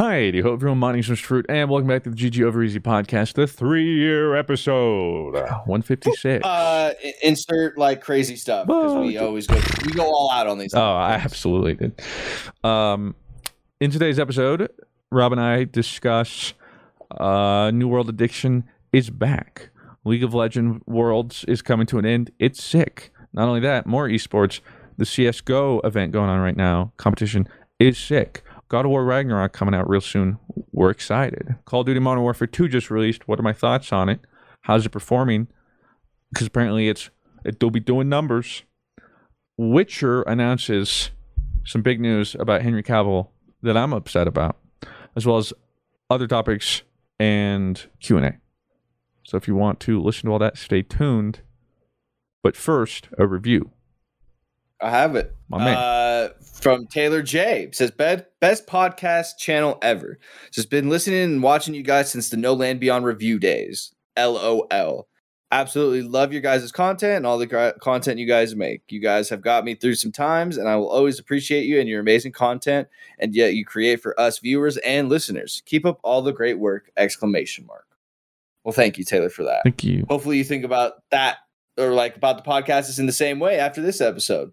Hi, do hope everyone mining some fruit, and welcome back to the GG Over Easy podcast, the three-year episode, one fifty-six. Uh, insert like crazy stuff because we always go we go all out on these. Oh, I absolutely did. Um, in today's episode, Rob and I discuss uh, New World Addiction is back. League of Legends Worlds is coming to an end. It's sick. Not only that, more esports. The CS:GO event going on right now, competition is sick. God of War Ragnarok coming out real soon. We're excited. Call of Duty Modern Warfare 2 just released. What are my thoughts on it? How's it performing? Because apparently it's it'll be doing numbers. Witcher announces some big news about Henry Cavill that I'm upset about, as well as other topics and Q&A. So if you want to listen to all that, stay tuned. But first, a review. I have it. My man. Uh, from Taylor J says best best podcast channel ever. Just been listening and watching you guys since the No Land Beyond review days. LOL. Absolutely love your guys' content and all the content you guys make. You guys have got me through some times, and I will always appreciate you and your amazing content, and yet you create for us viewers and listeners. Keep up all the great work! Exclamation mark. Well, thank you, Taylor, for that. Thank you. Hopefully, you think about that or like about the podcast is in the same way after this episode.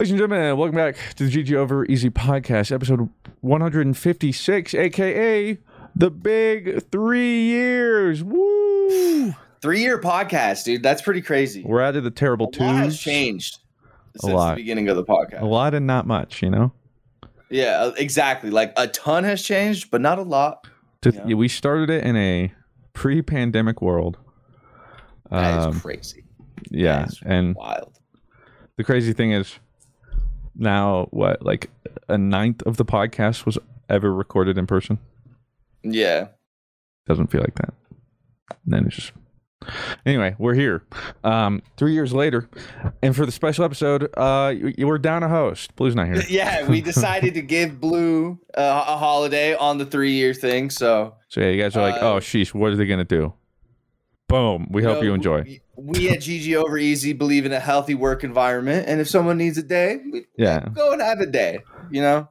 Ladies and gentlemen, welcome back to the GG Over Easy podcast, episode 156, aka the big three years. Woo! Three year podcast, dude. That's pretty crazy. We're out of the terrible a lot has changed since the beginning of the podcast. A lot and not much, you know. Yeah, uh, exactly. Like a ton has changed, but not a lot. To, Yeah. We started it in a pre-pandemic world. That is Um, crazy. yeah, is and wild. the crazy thing is, now what? Like a ninth of the podcast was ever recorded in person. Yeah. Doesn't feel like that. then it's just anyway. We're here, um, three years later, and for the special episode, uh, you, were down a host. Blue's not here. Yeah, we decided to give Blue uh, a holiday on the three year thing. So So yeah, you guys are like, Uh, oh, sheesh, what are they gonna do? Boom. We hope know, you enjoy. We, we at GG Over Easy believe in a healthy work environment, and if someone needs a day, we Yeah. go and have a day. You know?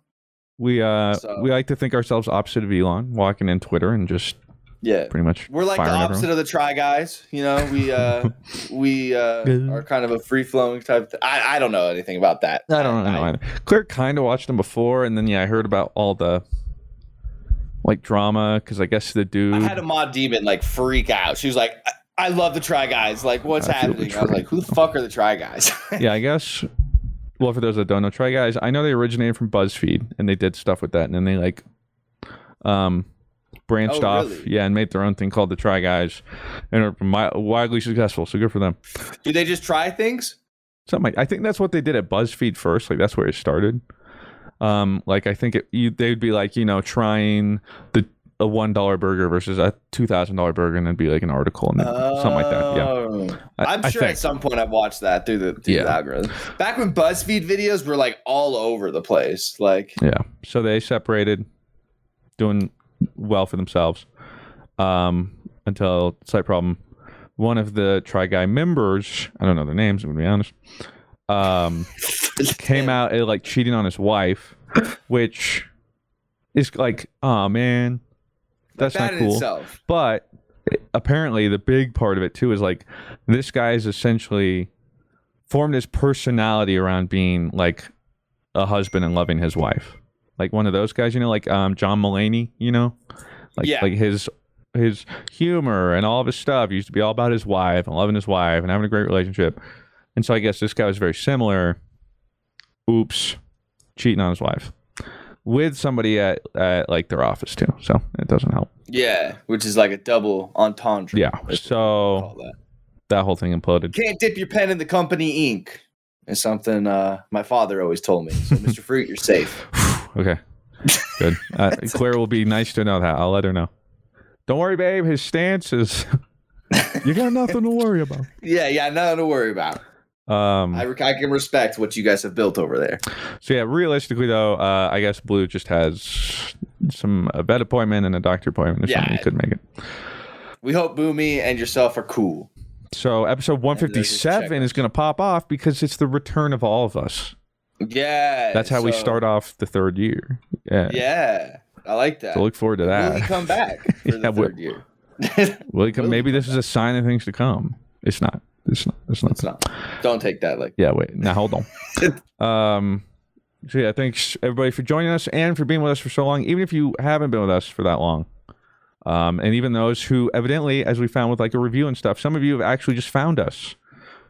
We uh So- we like to think ourselves opposite of Elon, walking in Twitter and just Yeah. pretty much We're like the opposite everyone. of the try guys, you know. We uh, we uh, are kind of a free flowing type. Th- I I don't know anything about that. I don't know. I- either. Claire kind of watched them before, and then yeah, I heard about all the like drama because I guess the dude I had a mod demon like freak out. She was like, I, I love the Try Guys. Like, what's I happening? I was like, who the fuck are the Try Guys? yeah, I guess. Well, for those that don't know, Try Guys, I know they originated from BuzzFeed and they did stuff with that, and then they like, um, branched Oh, off, really? yeah, and made their own thing called the Try Guys, and are wi- widely successful. So good for them. Do they just try things? Something like, I think that's what they did at BuzzFeed first. Like that's where it started. Um, like I think it, you, they'd be like, you know, trying the a one dollar burger versus a two thousand dollar burger, and then be like an article and then something like that. Yeah. Oh. I- I'm sure at some point I've watched that through the, through Yeah. the algorithm. Back when BuzzFeed videos were like all over the place. Like, Yeah. So they separated, doing well for themselves, um, until slight problem. One of the Try Guy members, I don't know their names, I'm gonna be honest, um, came out uh, like cheating on his wife, which is like, oh man, that's bad not cool. itself. But apparently, the big part of it too is like this guy is essentially formed his personality around being like a husband and loving his wife, like one of those guys, you know, like um John Mulaney, you know, like Yeah. like his his humor and all of his stuff used to be all about his wife and loving his wife and having a great relationship. And so I guess this guy was very similar. Oops, cheating on his wife with somebody at, at like their office too. So it doesn't help. Yeah, which is like a double entendre. Yeah. That's what we So that. that whole thing imploded. Can't dip your pen in the company ink. Is something uh, my father always told me. So, Mr. Fruit, you're safe. Okay. Good. Uh, Claire will be nice to know that. I'll let her know. Don't worry, babe. His stance is. you got nothing to worry about. Yeah, yeah, nothing to worry about. Um. I, I can respect what you guys have built over there. So yeah, realistically though, uh, I guess Blue just has some a vet appointment and a doctor appointment or Yeah. something. He couldn't make it. We hope Boomy and yourself are cool. So episode one fifty seven is going to pop off because it's the return of all of us. Yeah. That's how we start off the third year. Yeah. Yeah, I like that. So look forward to that. Will he come back for Yeah, the will- third year? Will he come? Will he Maybe come this is a sign of things to come. It's not. It's not. It's not. It's not. Don't take that like. Yeah, wait. Now hold on. um, so yeah, thanks everybody for joining us and for being with us for so long. Even if you haven't been with us for that long, um, and even those who evidently, as we found with like a review and stuff, some of you have actually just found us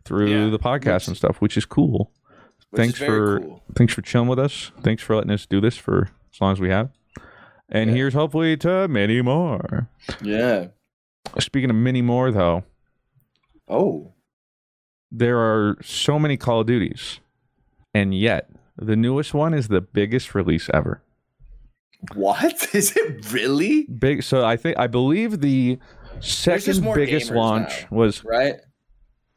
through Yeah, the podcast and stuff, which is cool. Which thanks is for cool. thanks for chilling with us. Thanks for letting us do this for as long as we have. And Yeah. here's hopefully to many more. Yeah. Speaking of many more, though, Oh. There are so many Call of Duties, and yet the newest one is the biggest release ever. What is it really? Big. So I think I believe the second biggest launch now. was Right.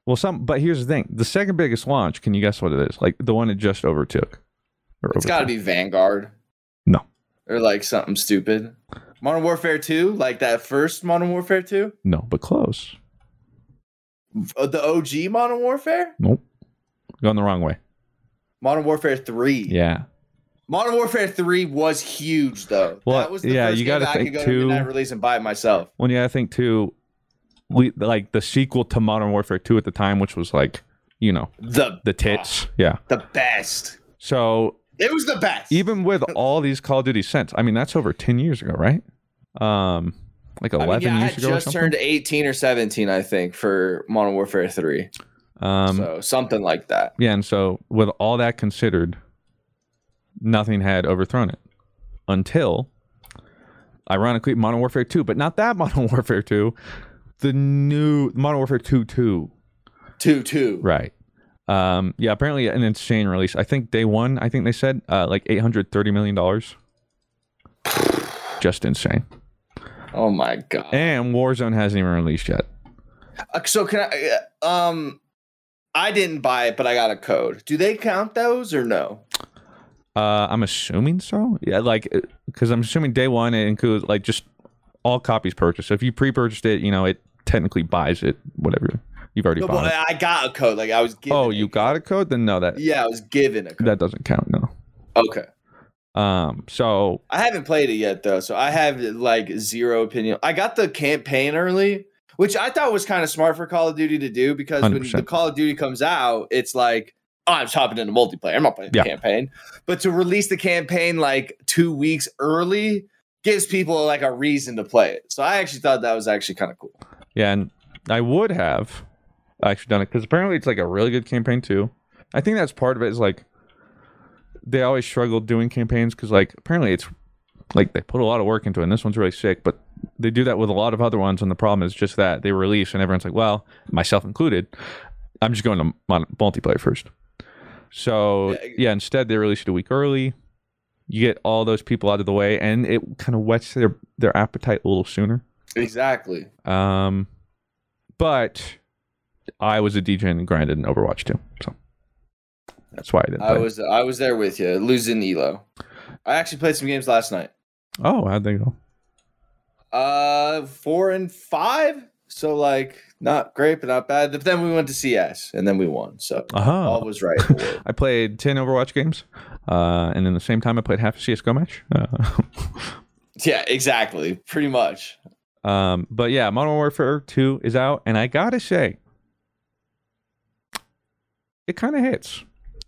well, some. But here's the thing: the second biggest launch. Can you guess what it is? Like the one it just overtook. It's got to be Vanguard. No. Or like something stupid. Modern Warfare 2, like that first Modern Warfare 2? no, but close. Uh, The OG Modern Warfare? Nope, going the wrong way. Modern Warfare 3. Yeah, Modern Warfare 3 was huge though. Well, that was the yeah, first you game gotta I think could go too- to midnight release and buy it myself. when you gotta think too, we like the sequel to Modern Warfare Two at the time, which was like you know The the tits. Yeah. the best. So It was the best. even with all these Call of Duty since, I mean that's over ten years ago, right? Um, like I eleven mean, yeah, I years had ago or just something. turned 18 or 17, I think, for Modern Warfare 3. um, so something like that. yeah, and so with all that considered, nothing had overthrown it until, ironically, Modern Warfare Two, but not that Modern Warfare Two, the new Modern Warfare Two Two. 2 2. Right. Um, yeah, apparently an insane release. I think day one, I think they said uh, like eight hundred thirty million dollars. Just insane. Oh my god. And Warzone hasn't even released yet. Uh, so can I uh, um I didn't buy it, but I got a code. Do they count those or no? Uh, I'm assuming so. Yeah, like because I'm assuming day one it includes like just all copies purchased. So if you pre-purchased it, you know it technically buys it. Whatever you've already No, bought. but it. I got a code. Like I was given Oh, a you code. got a code? Then no, that Yeah, I was given a code. that doesn't count. No. okay. Um. So I haven't played it yet though, so I have like zero opinion. I got the campaign early, which I thought was kind of smart for Call of Duty to do because when the Call of Duty comes out, it's like, oh, I'm just hopping into multiplayer. I'm not playing Yeah. the campaign. But to release the campaign like two weeks early gives people like a reason to play it. So I actually thought that was actually kind of cool. Yeah, and I would have actually done it because apparently it's like a really good campaign too. I think that's part of it is like they always struggle doing campaigns because like apparently it's like they put a lot of work into it and this one's really sick, but they do that with a lot of other ones and the problem is just that they release and everyone's like, well, myself included, I'm just going to mon- multiplayer first. So Yeah. yeah, instead they release it a week early. You get all those people out of the way, and it kind of whets their their appetite a little sooner. Exactly. Um, but I was a DJ and grinded in Overwatch too, so that's why I didn't. I play. was I was there with you, losing Elo. I actually played some games last night. Oh, how'd they go? Uh, four and five. So like not great, but not bad. But then we went to CS and then we won. So Uh-huh. all was right. in the world. I played ten Overwatch games, uh, and in the same time I played half a CS:GO match. Uh, yeah, exactly. Pretty much. um, but yeah, Modern Warfare Two is out, and I gotta say, it kind of hits.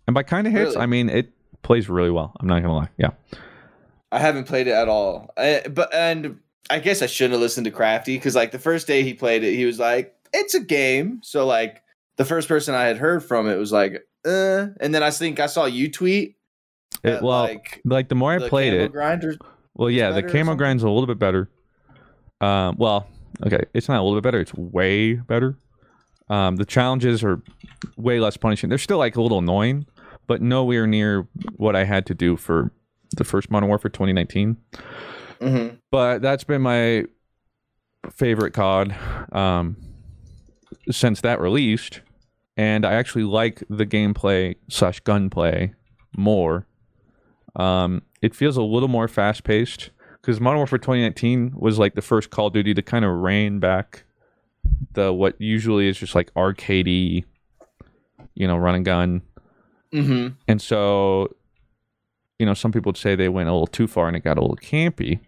And by kind of hits, Really? I mean it plays really well. I'm not gonna lie. Yeah. I haven't played it at all. I, but and I guess I shouldn't have listened to Crafty because like the first day he played it, he was like, "It's a game." So like the first person I had heard from it was like, "Uh," and then I think I saw you tweet. It, well, like like the more I the played it. Well, yeah, the camo grind's a little bit better. Um, well, okay, it's not a little bit better; it's way better. Um, the challenges are way less punishing. They're still like a little annoying, but nowhere near what I had to do for the first Modern Warfare 2019. Mhm. But that's been my favorite COD um, since that released, and I actually like the gameplay slash gunplay more. Um, it feels a little more fast paced because Modern Warfare 2019 was like the first Call of Duty to kind of rein back the what usually is just like arcadey, you know, run and gun. Mhm. And so, you know, some people would say they went a little too far and it got a little campy.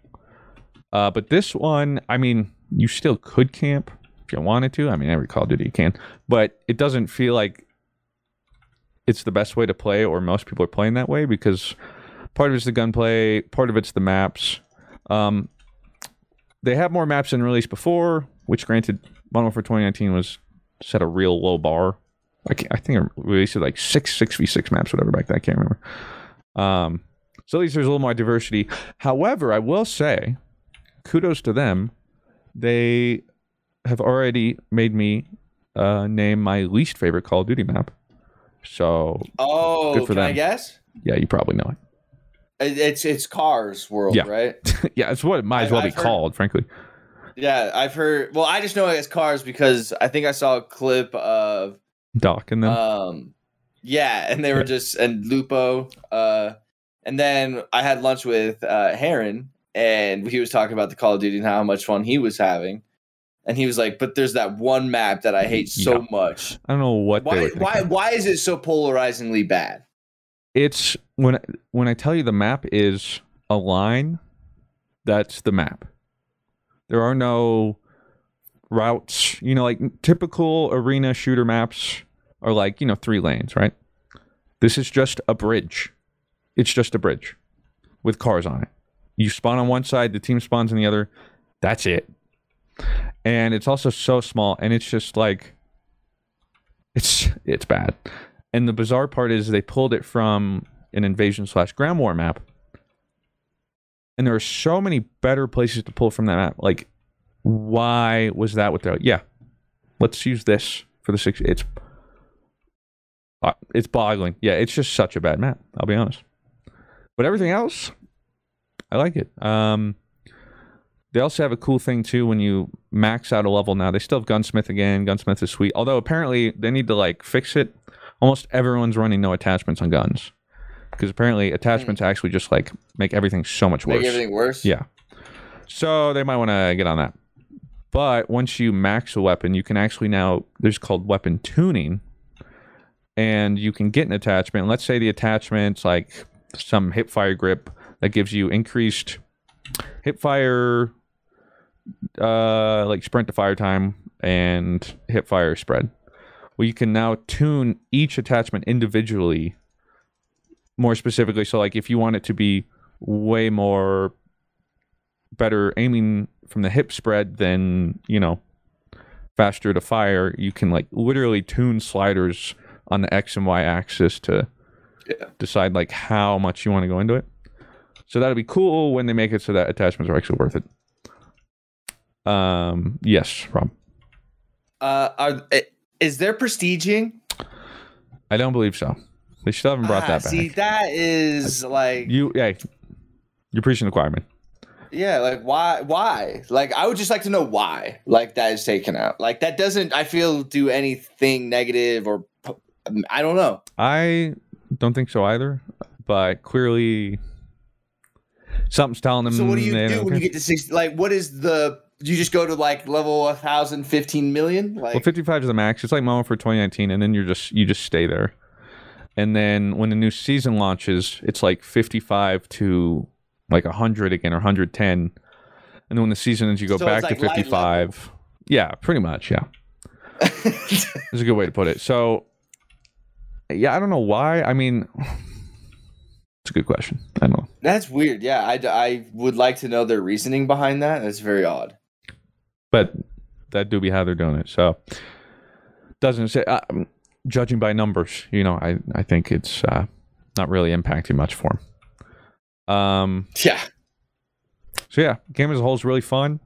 Uh, but this one, I mean, you still could camp if you wanted to. I mean, every Call of Duty you can, but it doesn't feel like it's the best way to play, or most people are playing that way because part of it's the gunplay, part of it's the maps. Um, they have more maps than released before, which granted, Modern Warfare 2019 was set a real low bar. I, can't, I think it released like six six v six maps, whatever back then. I can't remember. Um, so at least there's a little more diversity. However, I will say, kudos to them. They have already made me uh, name my least favorite Call of Duty map. So Oh, Good for can I guess? yeah, you probably know It- It's it's Cars World, Yeah. right? yeah, it's what it might as I've- well be heard- called, frankly. Yeah, I've heard. Well, I just know it as Cars because I think I saw a clip of Doc and them. um, yeah, and they were just and Lupo, uh, and then I had lunch with uh Heron, and he was talking about the Call of Duty and how much fun he was having, and he was like, "But there's that one map that I hate so Yeah. much. I don't know what Why? Why? Why is it so polarizingly bad? it's when when I tell you the map is a line, that's the map. There are no routes. You know, like typical arena shooter maps are like you know three lanes, right? This is just a bridge. It's just a bridge with cars on it. You spawn on one side, the team spawns on the other. That's it. And it's also so small, and it's just like it's it's bad. And the bizarre part is they pulled it from an invasion slash ground war map. And there are so many better places to pull from that map. Like, why was that what they're like? Yeah, let's use this for the six. It's uh, it's boggling. Yeah, it's just such a bad map. I'll be honest. But everything else, I like it. Um, they also have a cool thing too when you max out a level now. They still have gunsmith again. Gunsmith is sweet. Although apparently they need to like fix it. Almost everyone's running no attachments on guns. Because apparently attachments actually just like make everything so much worse. Make everything worse. Yeah. So they might want to get on that. But once you max a weapon, you can actually now there's called weapon tuning. And you can get an attachment. Let's say the attachment's like some hip fire grip that gives you increased hip fire uh like sprint to fire time and hip fire spread. Well you can now tune each attachment individually more specifically so like if you want it to be way more better aiming from the hip spread then you know faster to fire. You can like literally tune sliders on the X and Y axis to Yeah. decide like how much you want to go into it. So that'll be cool when they make it so that attachments are actually worth it. Um, yes, Rob. Uh, are is there prestiging? I don't believe so. They still haven't brought Ah, that back. See, that is like, you, yeah, you're preaching the choir, man. Yeah, like why? Why? Like, I would just like to know why. Like that is taken out. Like that doesn't. I feel do anything negative or um, I don't know. I don't think so either, but clearly something's telling them. So what do you do when you get to six? Like, what is the? Do you just go to like level 1,000, 15 million? Like, Well, 55 is the max. It's like Momo for 2019, and then you're just you just stay there. And then when the new season launches, it's like 55 to like 100 again or 110. And then when the season ends, you go So back it's to like light 55. Yeah, pretty much. Yeah, that's a good way to put it. So, yeah, I don't know why. I mean, it's a good question. I don't know. that's weird. Yeah, I, I would like to know their reasoning behind that. That's very odd. but that do be how they're doing it. So doesn't say uh, judging by numbers, you know, I I think it's uh, not really impacting much for him. Um. Yeah. So yeah, game as a whole is really fun.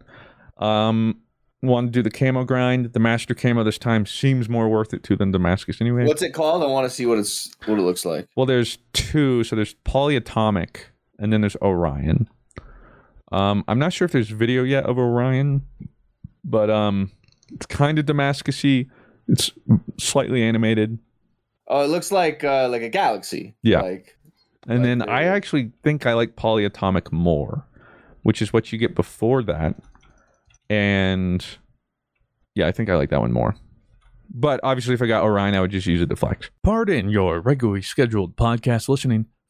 Um. Want to do the camo grind? The master camo this time seems more worth it too than Damascus anyway. What's it called? I want to see what it's what it looks like. Well, there's two. So there's polyatomic, and then there's Orion. Um, I'm not sure if there's video yet of Orion, but um, it's kind of Damascusy. It's slightly animated, Oh, it looks like uh, like a galaxy. Yeah. Like and then the- I actually think I like polyatomic more, which is what you get before that. And yeah, I think I like that one more. But obviously, if I got Orion, I would just use it to flex. Pardon your regularly scheduled podcast listening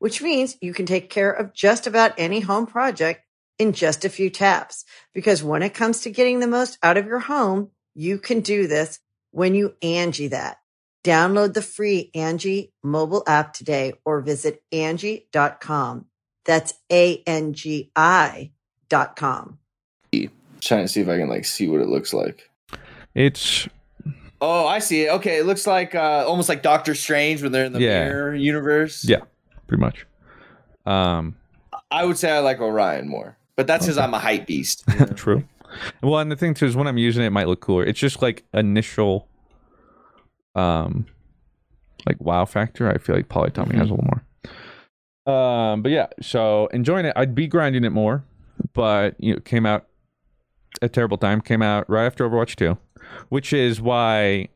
which means you can take care of just about any home project in just a few taps. Because when it comes to getting the most out of your home, you can do this when you Angie that. Download the free Angie mobile app today or visit Angie.com. That's A-N-G-I dot com. trying to see if I can like see what it looks like. It's Oh, I see it. Okay, it looks like uh almost like Doctor Strange when they're in the Yeah. mirror universe. yeah, pretty much. Um, I would say I like Orion more, but that's because I'm a hype beast. you know? True. Well, and the thing too is when I'm using it, it might look cooler. It's just like initial, um, like wow factor. I feel like Polyatomic has a little more. Um, but yeah, so enjoying it. I'd be grinding it more, but you know, it came out a terrible time. Came out right after Overwatch 2, which is why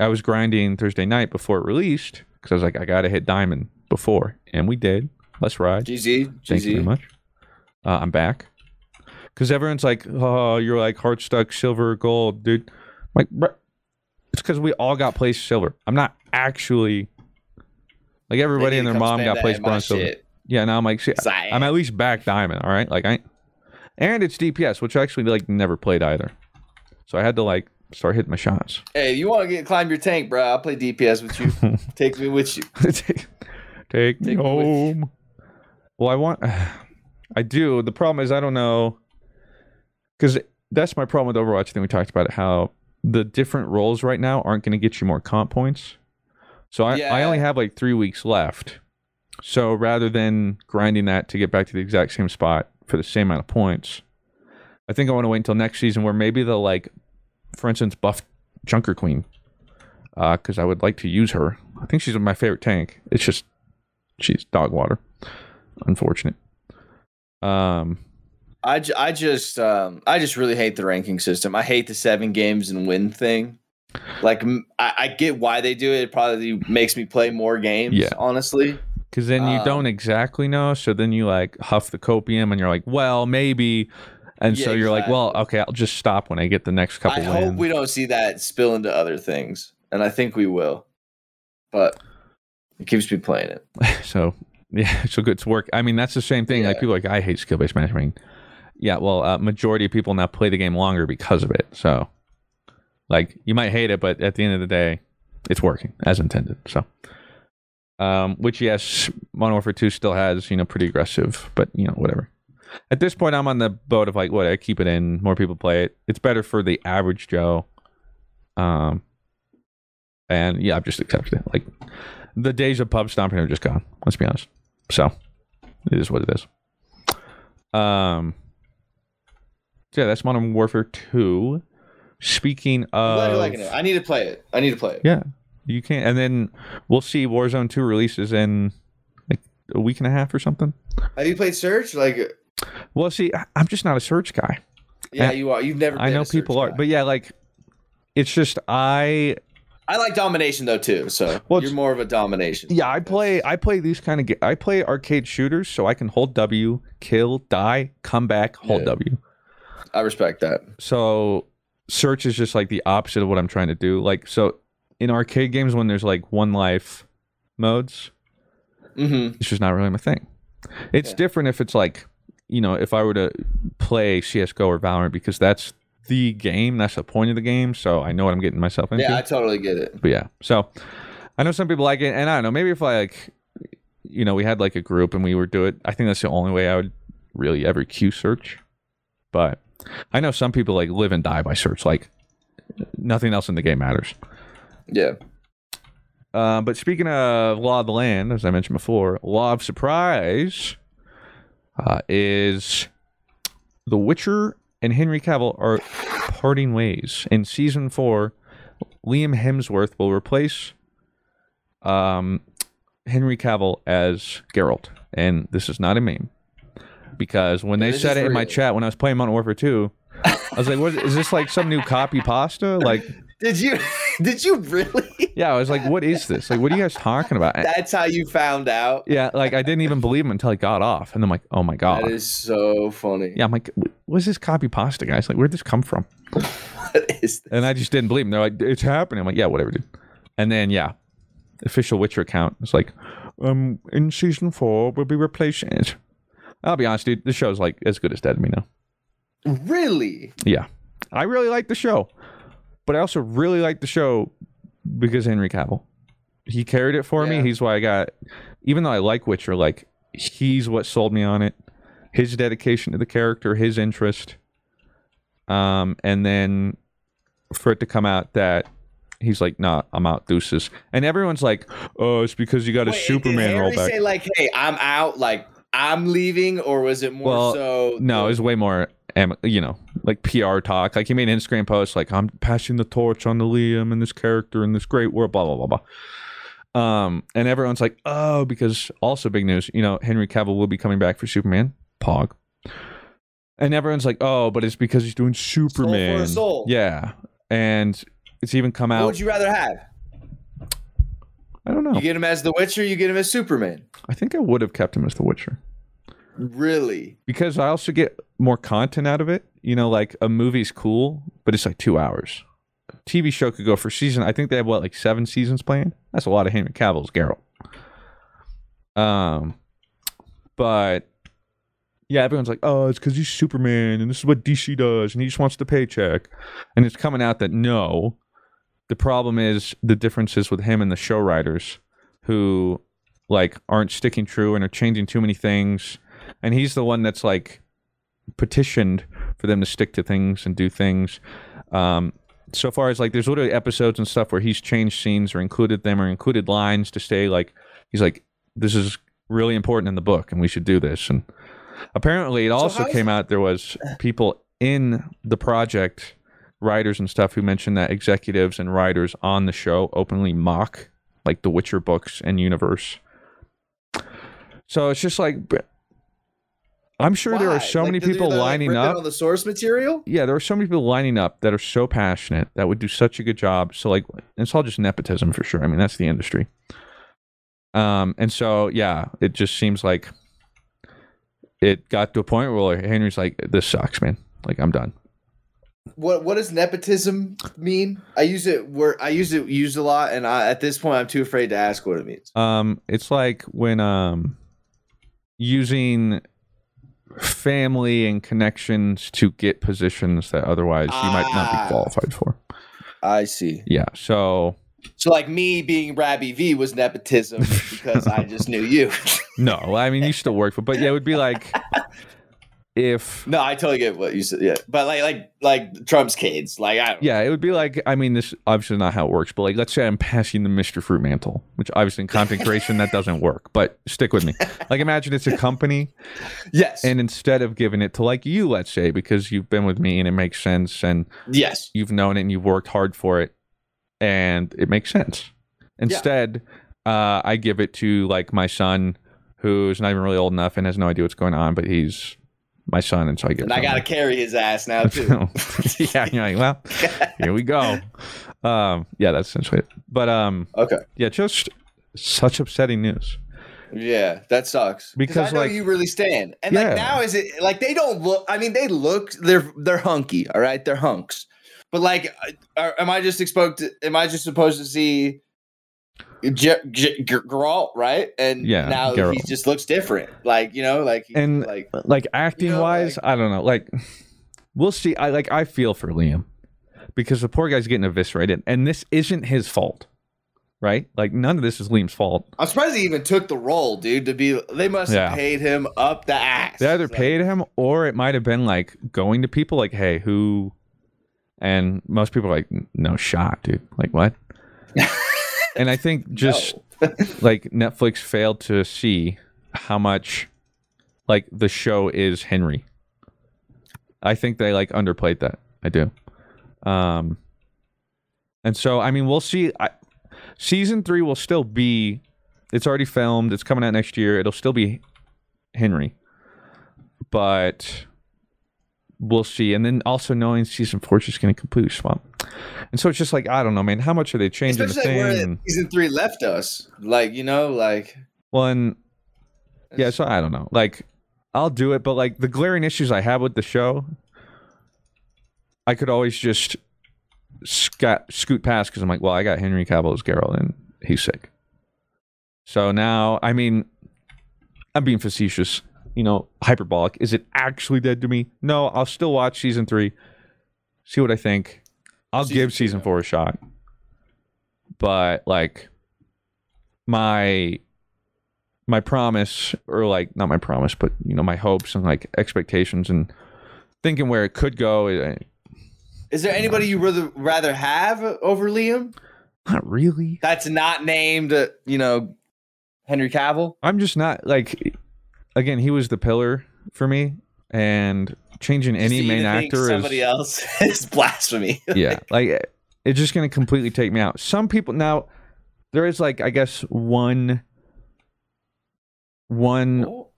I was grinding Thursday night before it released because I was like, I gotta hit diamond before, and we did. Let's ride. GZ, Thank you very much. Uh, I'm back. Because everyone's like, oh, you're like hard stuck silver, gold, dude. I'm like, bruh, it's because we all got placed silver. I'm not actually like everybody and their mom got placed bronze silver. Yeah, now I'm like, shit. I'm at least back diamond. All right, like I, and it's DPS, which I actually like never played either. So I had to like start hitting my shots. Hey, you want to get climb your tank, bro? I'll play DPS with you. Take me with you. take, take me home. Well, I want. I do. The problem is I don't know, because that's my problem with Overwatch. I think we talked about it. How the different roles right now aren't going to get you more comp points. So I, I only have like three weeks left. So rather than grinding that to get back to the exact same spot for the same amount of points, I think I want to wait until next season where maybe they'll like, for instance, buff Junker Queen, uh, because I would like to use her. I think she's my favorite tank. It's just she's dog water. Unfortunate. Um, I, I just um I just really hate the ranking system. I hate the seven games and win thing. Like I get why they do it. It probably makes me play more games. Yeah. honestly. because then you Um, don't exactly know. So then you like huff the copium, and you're like, well, maybe. And Yeah, so you're like, well, okay, I'll just stop when I get the next couple I hope we don't see that spill into other things, and I think we will. But it keeps me playing it. so yeah, so good to work. I mean, that's the same thing. Like people are like I hate skill based matchmaking. Yeah, well, uh, majority of people now play the game longer because of it. So, like, you might hate it, but at the end of the day, it's working as intended. So, um, which yes, Modern Warfare Two still has you know pretty aggressive, but you know whatever. At this point, I'm on the boat of like, what I keep it in. More people play it. It's better for the average Joe. Um, and yeah, I've just accepted it. Like, the days of pub stomping are just gone. Let's be honest. So it is what it is. Um. yeah, that's Modern Warfare Two. Speaking of, it. I need to play it. I need to play it. yeah, you can, and then we'll see Warzone Two releases in like a week and a half or something. Have you played Search? Like, Well, see, I'm just not a search guy. yeah, Uh, you are. You've never. I know people are, but yeah, like it's just I I like domination though too. So Well, you're more of a domination. Yeah, I play. I play these kind of. Ga- I play arcade shooters, so I can hold W, kill, die, come back, hold Yeah. W. I respect that. So search is just like the opposite of what I'm trying to do. Like so, in arcade games, when there's like one life modes, Mm-hmm. it's just not really my thing. It's Yeah. different if it's like, you know, if I were to play CS:GO or Valorant because that's the game. That's the point of the game. So I know what I'm getting myself into. Yeah, I totally get it. But yeah, so I know some people like it, and I don't know. Maybe if I like, you know, we had like a group and we were do it. I think that's the only way I would really ever queue search. But I know some people like live and die by search. Like nothing else in the game matters. Yeah. Uh, but speaking of Law of the Land, as I mentioned before, Law of Surprise uh, is The Witcher and Henry Cavill are parting ways. In season four, Liam Hemsworth will replace um, Henry Cavill as Geralt. And this is not a meme. Because when they This said it in my chat when I was playing Modern Warfare 2, I was like, what, is this like some new copy pasta? Like, Did you? Did you really? yeah, I was like, what is this? Like, what are you guys talking about? That's how you found out. Yeah, like I didn't even believe him until I got off, and I'm like, oh my god. That is so funny. yeah, I'm like, what's this copy pasta, guys? Like, where'd this come from? What is this? And I just didn't believe him. They're like, it's happening. I'm like, yeah, whatever, dude. And then yeah, official Witcher account. It's like, um, in season four, we'll be replacing it. I'll be honest, dude. The show's like as good as dead to me now. Really? Yeah, I really like the show, but I also really like the show because Henry Cavill. He carried it for Yeah. me. He's why I got. Even though I like Witcher, like he's what sold me on it. His dedication to the character, his interest, um, and then for it to come out that he's like, "Nah, I'm out, deuces," and everyone's like, "Oh, it's because you got a Wait, Superman did rollback." say like, "Hey, I'm out," like I'm leaving, or was it more Well, so? No, it was way more, am- you know, like PR talk. Like he made an Instagram post, like I'm passing the torch on the Liam and this character in this great world, blah blah blah blah. Um, and everyone's like, oh, because also big news, you know, Henry Cavill will be coming back for Superman, Pog. And everyone's like, oh, but it's because he's doing Superman. soul. Yeah, and it's even come out. What would you rather have? I don't know. You get him as the Witcher, you get him as Superman. I think I would have kept him as The Witcher Really? because I also get more content out of it. You know, like a movie's cool, but it's like two hours. A TV show could go for season. I think they have what like seven seasons planned. That's a lot of Henry Cavill's Geralt. Um, but yeah, everyone's like, oh, it's because he's Superman and this is what DC does and he just wants the paycheck. And it's coming out that no, the problem is the differences with him and the show writers who like aren't sticking true and are changing too many things. And he's the one that's like petitioned for them to stick to things and do things. Um, so far as like there's literally episodes and stuff where he's changed scenes or included them or included lines to stay like he's like this is really important in the book and we should do this and apparently it also came out there was people in the project writers and stuff who mentioned that executives and writers on the show openly mock like the witcher books and universe so it's just like i'm sure there are so Like, many people they're, like, lining up on the source material. yeah, there are so many people lining up that are so passionate that would do such a good job. So like, it's all just nepotism for sure. I mean, that's the industry. Um, and so yeah, it just seems like it got to a point where like, Henry's like, "This sucks, man. Like, I'm done." What what does nepotism mean? I use it where I use it used a lot, and I, at this point, I'm too afraid to ask what it means. Um, it's like when um, using family and connections to get positions that otherwise you might not Ah. be qualified for. I see. Yeah. So So, like me being Rhabby V was nepotism because I just knew you. no, I mean you still work for, but yeah, it would be like if no, I totally get what you said. Yeah, but like like like Trump's kids, like I. Yeah, it would be like I mean, this obviously not how it works, but like let's say I'm passing the Mr. Fruit mantle, which obviously in content creation that doesn't work. But stick with me. Like imagine it's a company, Yes. and instead of giving it to like you, let's say, because you've been with me and it makes sense, and yes. you've known it and you've worked hard for it, and it makes sense. Instead, uh, I give it to like my son, who's not even really old enough and has no idea what's going on, but he's my son, and so I get. And I gotta carry his ass now too. yeah, you're like, well, here we go. Um, yeah, that's essentially it. But um, okay. yeah, just such upsetting news. Yeah, that sucks. Because, I know like- you really stand. And Yeah. like now is it like they don't look I mean they look they're they're hunky, all right? They're hunks. But like are, am I just exposed to am I just supposed to see J- G- Geralt, right? And Yeah, now he just looks different. Like, you know, like he- And like uh, like acting know, wise, I don't know. Like, we'll see. I like I feel for Liam because the poor guy's getting eviscerated, and this isn't his fault, right? Like none of this is Liam's fault. I'm surprised he even took the role, dude, to be they must Yeah. have paid him up the ass. They either Like, paid him, or it might have been like going to people like, "Hey, who?" And most people are like, "No shot, dude. Like what?" and I think just like Netflix failed to see how much like the show is Henry. I think they like underplayed that. I do. Um and so I mean we'll see I, season 3 will still be it's already filmed, it's coming out next year. It'll still be Henry. But we'll see. And then also knowing season 4 is just going to completely swamp. And so it's just like I don't know, man, how much are they changing the Especially thing? where season three left us. Like, you know, like One, yeah. So I don't know. Like, I'll do it, but like the glaring issues I have with the show, I could always just scoot scoot past because I'm like, well, I got Henry Cavill as Geralt and he's sick. So now, I mean, I'm being facetious, you know, hyperbolic. Is it actually dead to me? No, I'll still watch season three, see what I think. I'll Season give two, season four a shot, but like my my promise or like not my promise but you know my hopes and like expectations and thinking where it could go eh, is there anybody you rather rather have over Liam? not really That's not named, uh, you know, Henry Cavill. i'm just not like again he was the pillar for me and changing any main actor somebody is else is blasphemy. yeah like it's just going to completely take me out some people now there is like i guess one one Oh.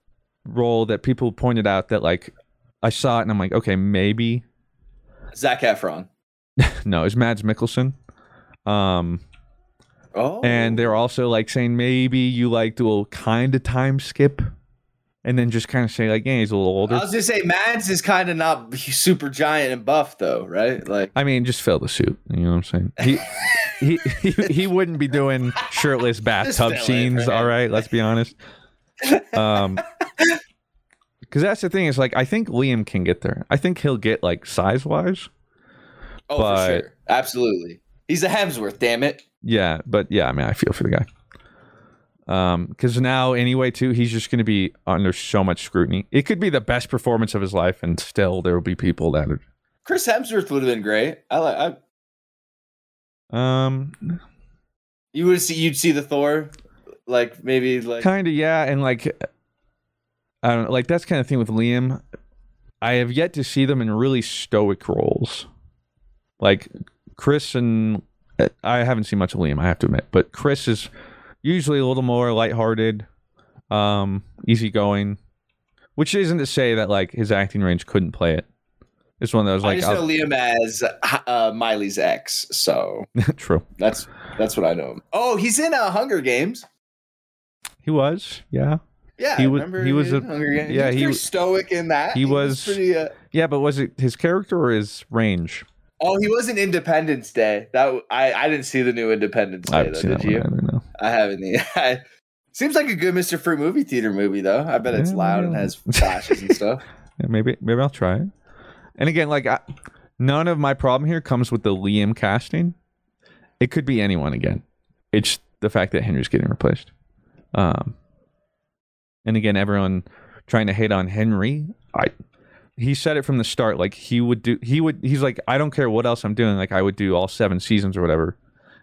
role that people pointed out that like i saw it and i'm like okay maybe Zac Efron. no it's mads mikkelsen Um, Oh, and they're also like saying maybe you like do a kind of time skip, and then just kind of say like, yeah, he's a little older. I was gonna say Mads is kind of not super giant and buff though, right? Like, I mean, just fill the suit. You know what I'm saying? He he he, he wouldn't be doing shirtless bathtub scenes. All right, let's be honest. Um, because that's the thing is like I think Liam can get there. I think he'll get like size wise. oh, but- for sure, absolutely. He's a Hemsworth, damn it. Yeah, but yeah, I mean, I feel for the guy. Um, because now anyway, too, he's just going to be under so much scrutiny. It could be the best performance of his life, and still there will be people that are. Chris Hemsworth would have been great. I like. I, Um, you would see. You'd see the Thor, like maybe like. kind of yeah, and like, I don't know, like that's kind of thing with Liam. I have yet to see them in really stoic roles, like Chris and I haven't seen much of Liam. I have to admit, but Chris is usually a little more lighthearted, um, easygoing. Which isn't to say that like his acting range couldn't play it. It's one of those I like just know I'll- Liam as uh, Miley's ex, so true. that's that's what I know him. Oh, he's in uh, Hunger Games. He was, yeah, Yeah, He was- he was a- yeah, he was he stoic in that. he was- pretty. Uh, yeah. But was it his character or his range? oh, he was in Independence Day. That I I didn't see the new Independence I Day. Though, did that one. I. I haven't. either. Seems like a good Mr. Fruit movie theater movie though. I bet it's Yeah, loud and has flashes and stuff. Yeah, maybe maybe I'll try it. And again, like I, none of my problem here comes with the Liam casting. It could be anyone again. It's the fact that Henry's getting replaced. Um, and again, everyone trying to hate on Henry. I he said it from the start. Like he would do. He would. He's like, I don't care what else I'm doing. Like I would do all seven seasons or whatever.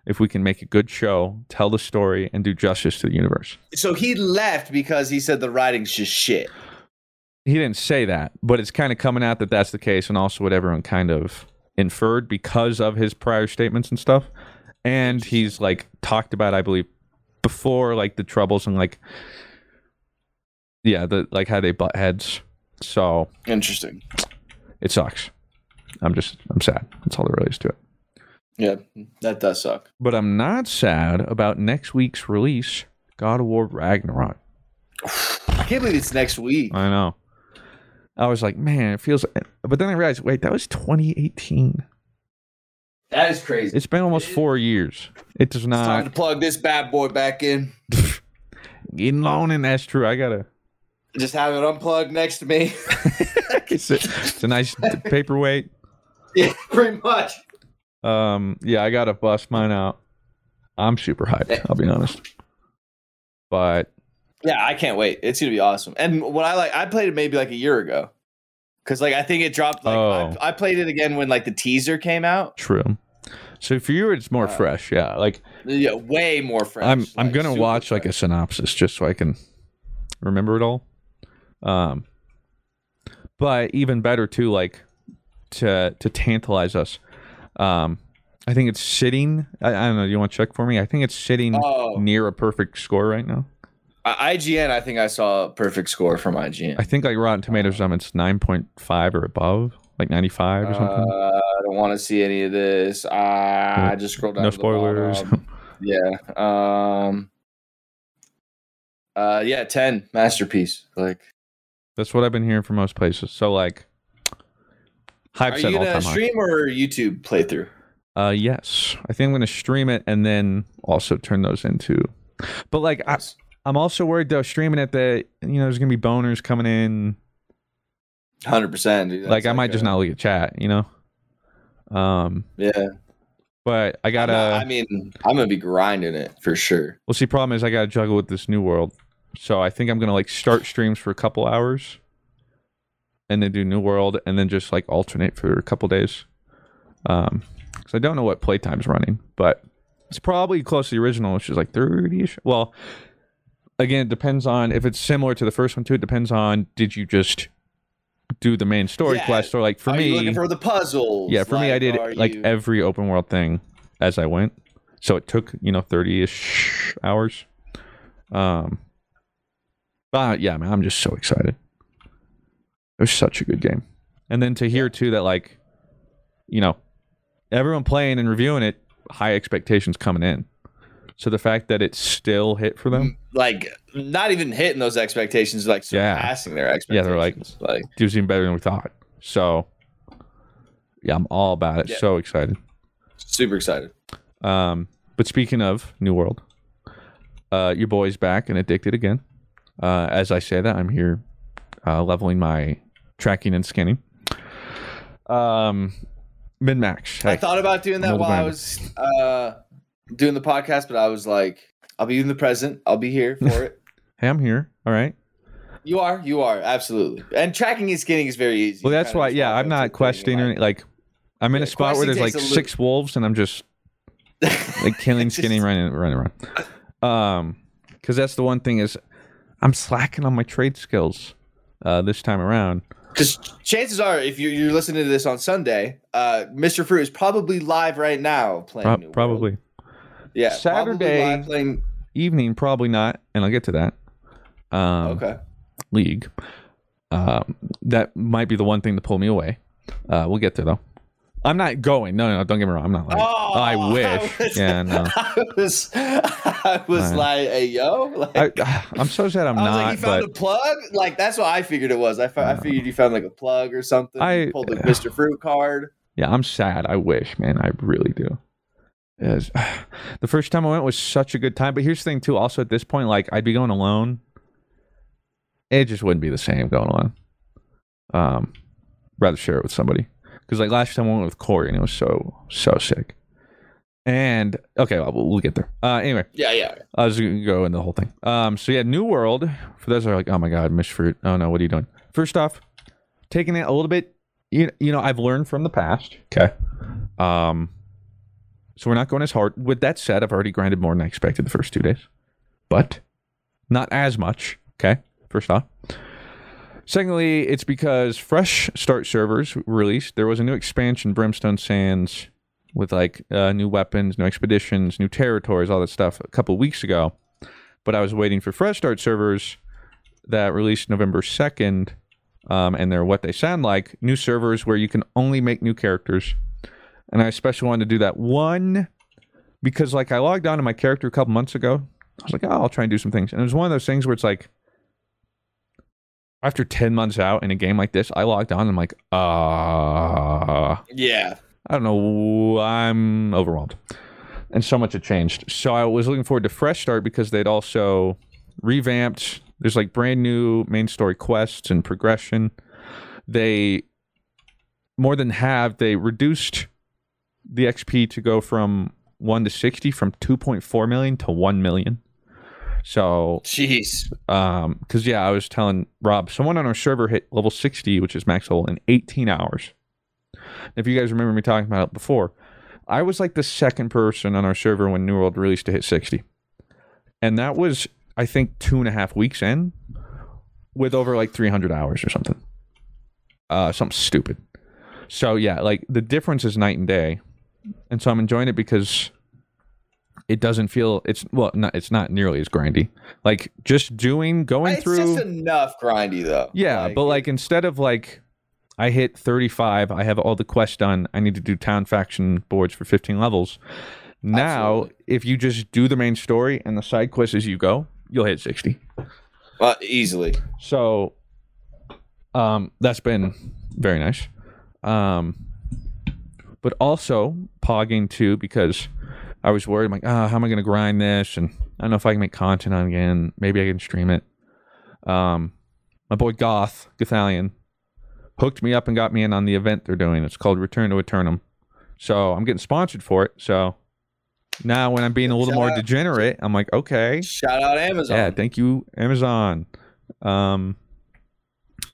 If we can make a good show, tell the story, and do justice to the universe. So he left because he said the writing's just shit. he didn't say that, but it's kind of coming out that that's the case, and also what everyone kind of inferred because of his prior statements and stuff. And he's like talked about, I believe, before like the troubles and like, yeah, the like how they butt heads. So Interesting. it sucks. I'm just I'm sad. That's all there really is to it. Yeah, that does suck. But I'm not sad about next week's release, God of War Ragnarok. I can't believe it's next week. I know. I was like, man, it feels. But then I realized, wait, that was 2018. That is crazy. It's been almost four years. It does not It's time to not. plug this bad boy back in. Getting long, and that's true. I gotta. Just have it unplugged next to me. It's a, it's a nice paperweight. yeah, pretty much. Um, yeah, I gotta bust mine out. I'm super hyped. I'll be honest. But Yeah, I can't wait. It's gonna be awesome. And what I like, I played it maybe like a year ago, because like I think it dropped. Like Oh. I, I played it again when like the teaser came out. true. So for you, it's more Uh, fresh. Yeah, like Yeah, way more fresh. I'm. I'm gonna watch like a synopsis just so I can remember it all. Um, but even better too, like to to tantalize us. Um, I think it's sitting. I, I don't know. You want to check for me? I think it's sitting Oh. near a perfect score right now. IGN. I think I saw a perfect score from IGN. I think like Rotten Tomatoes, um, it's nine point five or above, like ninety five or Uh, something. I don't want to see any of this. I just scrolled down. no spoilers. yeah. Um. Uh. Yeah. Ten masterpiece. Like, That's what I've been hearing from most places. So like, hype are you gonna time high. stream or YouTube playthrough? Uh, yes, I think I'm gonna stream it and then also turn those into. But like, I, I'm also worried though streaming it that you know there's gonna be boners coming in. Hundred percent. like I might just not look at chat, you know. Um, Yeah. but I gotta. not- I mean, I'm gonna be grinding it for sure. Well, see, problem is I gotta juggle with this new world, so I think I'm gonna like start streams for a couple hours, and then do new world, and then just like alternate for a couple days. Um, because I don't know what playtime's running, but it's probably close to the original, which is like thirty-ish. Well, again, it depends on if it's similar to the first one too. It depends on did you just do the main story Yeah. quest or like for are me looking for the puzzles? yeah, for me, I did like you- every open world thing as I went, so it took you know thirty ish hours. Um, but yeah, man, I'm just so excited. It was such a good game, and then to hear too that like, you know, everyone playing and reviewing it high expectations coming in. So the fact that it still hit for them, Like not even hitting those expectations, like Yeah. surpassing their expectations. yeah, they're like, like it was even better than we thought. So yeah, I'm all about it. Yeah. So excited. super excited. Um, but speaking of New World, uh, your boy's back and addicted again. Uh, as I say that, I'm here uh, leveling my tracking and scanning. Um, min max. I thought about doing that while I was uh, doing the podcast, but I was like, I'll be in the present. I'll be here for it. hey, I'm here. All right. You are, you are absolutely. And tracking and skinning is very easy. Well, that's why. Yeah, I'm not to the thing questing or any- like. I'm in Yeah, a spot where there's like six wolves, and I'm just like killing, skinning, running, running around. Um, because that's the one thing is, I'm slacking on my trade skills, uh, this time around. Because chances are, if you're, you're listening to this on Sunday, uh, Mr. Fruit is probably live right now playing. Prob- New World. probably Yeah. Saturday. Probably live playing. evening, probably not, and I'll get to that. Um, Okay. league. Um, that might be the one thing to pull me away. Uh, we'll get there though. I'm not going. No, no, don't get me wrong. I'm not like. Oh, I wish. was- yeah, no. I was, I was like, hey, yo. Like, I, I'm so sad I'm I was not. like, you found but a plug? Like, that's what I figured it was. I, I figured you found like a plug or something. I- You pulled the Mr. Fruit card. yeah, I'm sad. I wish, man. I really do. The first time I went was such a good time. But here's the thing too. Also, at this point, like I'd be going alone. It just wouldn't be the same going alone. Um, rather share it with somebody because like last time I went with Corey and it was so so sick. And okay, well, we'll get there. Uh, anyway, Yeah, yeah. I was gonna go in the whole thing. Um, so yeah, New World. For those that are like, oh my god, Miss Fruit. Oh no, what are you doing? First off, taking it a little bit. You you know, I've learned from the past. Okay. Um, so we're not going as hard. With that said, I've already grinded more than I expected the first two days, but not as much. Okay. First off. Secondly, it's because fresh start servers released. There was a new expansion, Brimstone Sands, with like uh, new weapons, new expeditions, new territories, all that stuff a couple weeks ago. But I was waiting for fresh start servers that released November 2nd, um, and they're what they sound like new servers where you can only make new characters. And I especially wanted to do that one because, like, I logged on to my character a couple months ago. I was like, oh, I'll try and do some things. And it was one of those things where it's like, after 10 months out in a game like this, I logged on and I'm like, uh, Yeah. I don't know. I'm overwhelmed. And so much had changed. So I was looking forward to Fresh Start because they'd also revamped. There's like brand new main story quests and progression. They more than have they reduced the XP to go from 1 to 60 from 2.4 million to 1 million. So Jeez. um because yeah i was telling rob someone on our server hit level 60 which is max level in 18 hours. If you guys remember me talking about it before i was like the second person on our server when new world released to hit 60 and that was i think two and a half weeks in with over like 300 hours or something. Uh something stupid. So yeah like the difference is night and day. And so i'm enjoying it because it doesn't feel it's well not it's not nearly as grindy like just doing going It's through just enough grindy though. yeah but like instead of like i hit 35 i have all the quests done i need to do town faction boards for 15 levels now Absolutely. if you just do the main story and the side quests as you go you'll hit 60 uh, easily. so um that's been very nice um but also pogging too because i was worried I'm like ah how am i going to grind this and i don't know if i can make content on again maybe i can stream it um my boy goth gothalion hooked me up and got me in on the event they're doing it's called return to Aeternum so i'm getting sponsored for it so now when i'm being a little more out- degenerate i'm like okay Shout out Amazon. yeah thank you amazon um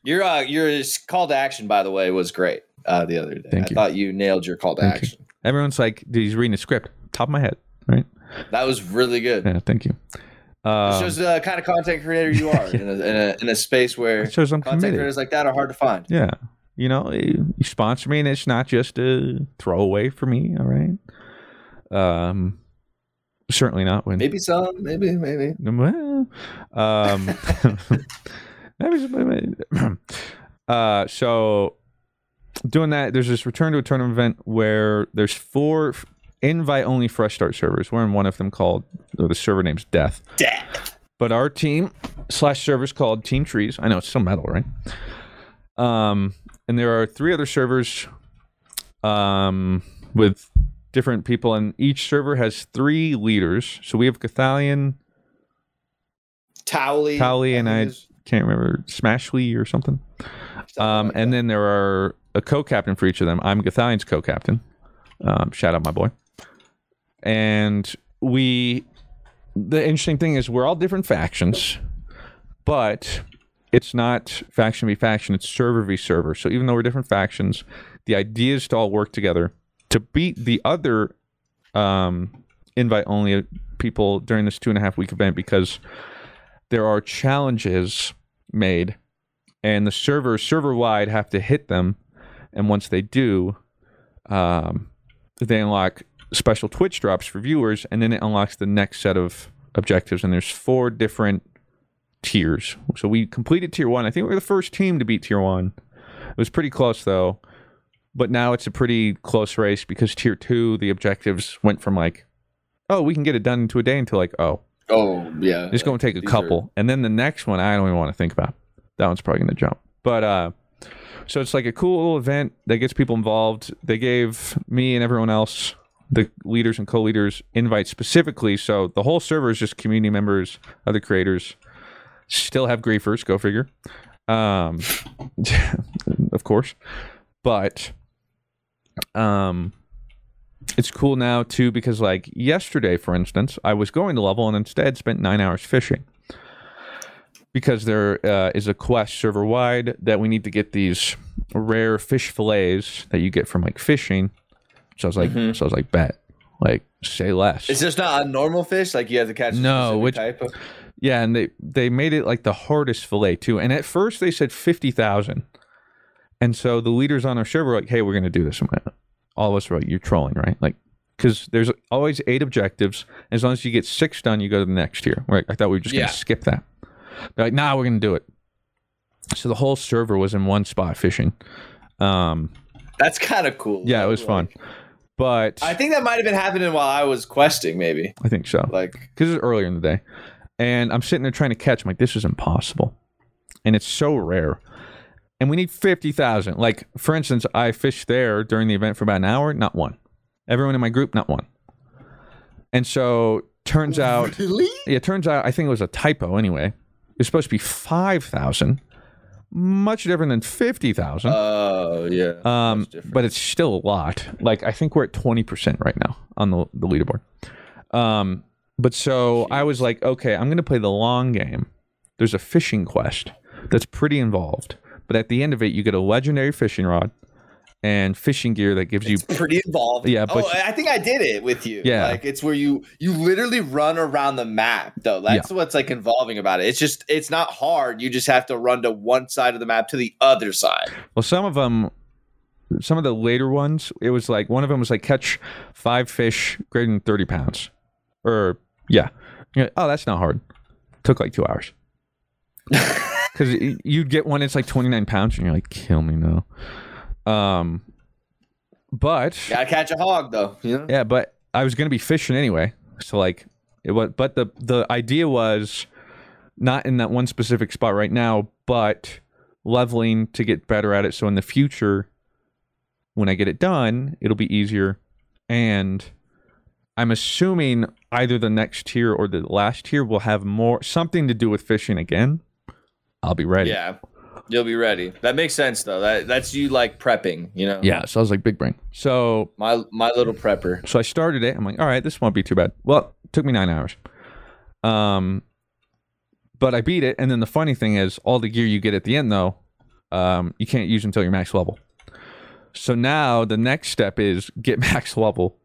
Your uh, your call to action, by the way, was great uh, the other day. Thank I you. thought you nailed your call to Thank you. action. Everyone's like, dude, he's reading a script. Top of my head, right? That was really good. Yeah, thank you. It Um, shows the kind of content creator you are in, a, in, a, in a space where it shows I'm content committed. creators like that are hard to find. Yeah, you know, you you sponsor me, and it's not just a throwaway for me. All right. Um, certainly not when Maybe some, maybe, maybe. Well, um, maybe- uh, so doing that, there's this return to a tournament event where there's four. Invite only fresh start servers. We're in one of them called or the server name's Death. Death. But our team slash servers called Team Trees. I know it's so metal, right? Um, and there are three other servers, um, with different people, and each server has three leaders. So we have Gothalion, Towley. Towley, and I can't remember Smashley or something. Um, and then there are a co-captain for each of them. I'm Gothalion's co-captain. Um, shout out my boy. And we, the interesting thing is we're all different factions, but it's not faction v faction. It's server v server. So even though we're different factions, the idea is to all work together to beat the other um, invite only people during this two and a half week event because there are challenges made and the servers server wide have to hit them and once they do um, they unlock special twitch drops for viewers and then it unlocks the next set of objectives and there's four different tiers so we completed tier one i think we were the first team to beat tier one it was pretty close though but now it's a pretty close race because tier two the objectives went from like oh we can get it done into a day until like oh Oh yeah. it's going to take a These couple, and then the next one I don't even want to think about. That one's probably going to jump. But uh, so it's like a cool little event that gets people involved. They gave me and everyone else, the leaders and co-leaders, invite specifically. So the whole server is just community members, other creators. Still have griefers. Go figure. Um, of course, but um it's cool now too because like yesterday for instance i was going to level and instead spent nine hours fishing because there uh, is a quest server wide that we need to get these rare fish fillets that you get from like fishing so i was like so i was like bet like say less It's just not a normal fish. Like you have to catch. No, which- type of. yeah and they they made it like the hardest fillet too and at first they said 50000 and so the leaders on our server were like hey we're gonna do this all of us were like you're trolling right like because there's always eight objectives as long as you get six done you go to the next tier right i thought we were just Yeah. gonna skip that they're like nah we're gonna do it so the whole server was in one spot fishing um That's kind of cool. yeah it was fun like- but I think that might have been happening while I was questing, maybe. I think so. Like, because it was earlier in the day, and I'm sitting there trying to catch. I'm like, this is impossible, and it's so rare, and we need fifty thousand. Like for instance, I fished there during the event for about an hour, not one. Everyone in my group, not one. And so turns oh, out, really? yeah, turns out I think it was a typo. Anyway, it's supposed to be five thousand, much different than fifty thousand. Oh yeah. Um, but it's still a lot. Like I think we're at twenty percent right now on the the leaderboard. Um, but so I was like, okay, I'm gonna play the long game. There's a fishing quest that's pretty involved, but at the end of it, you get a legendary fishing rod and fishing gear that gives you. pretty involved. Yeah, but- oh, I think I did it with you. Yeah. like it's where you you literally run around the map. Though that's what's like involving about it. It's just it's not hard. You just have to run to one side of the map to the other side. Well, some of them, some of the later ones, it was like one of them was like catch five fish greater than thirty pounds, or yeah, like, oh, that's not hard. Took like two hours. Because you'd get one, it's like twenty nine pounds, and you're like, kill me now. Um, but Gotta catch a hog though. You know. yeah, but I was gonna be fishing anyway, so like it was. But the the idea was not in that one specific spot right now, but leveling to get better at it. So in the future, when I get it done, it'll be easier. And I'm assuming either the next tier or the last tier will have more something to do with fishing again. I'll be ready. Yeah. You'll be ready. That makes sense though. That that's you like prepping. You know. Yeah. So I was like, big brain. So My my little prepper. So I started it. I'm like, all right, this won't be too bad. Well, it took me nine hours. Um, but I beat it. And then the funny thing is, all the gear you get at the end, though, um, you can't use until you're max level. So now the next step is get max level,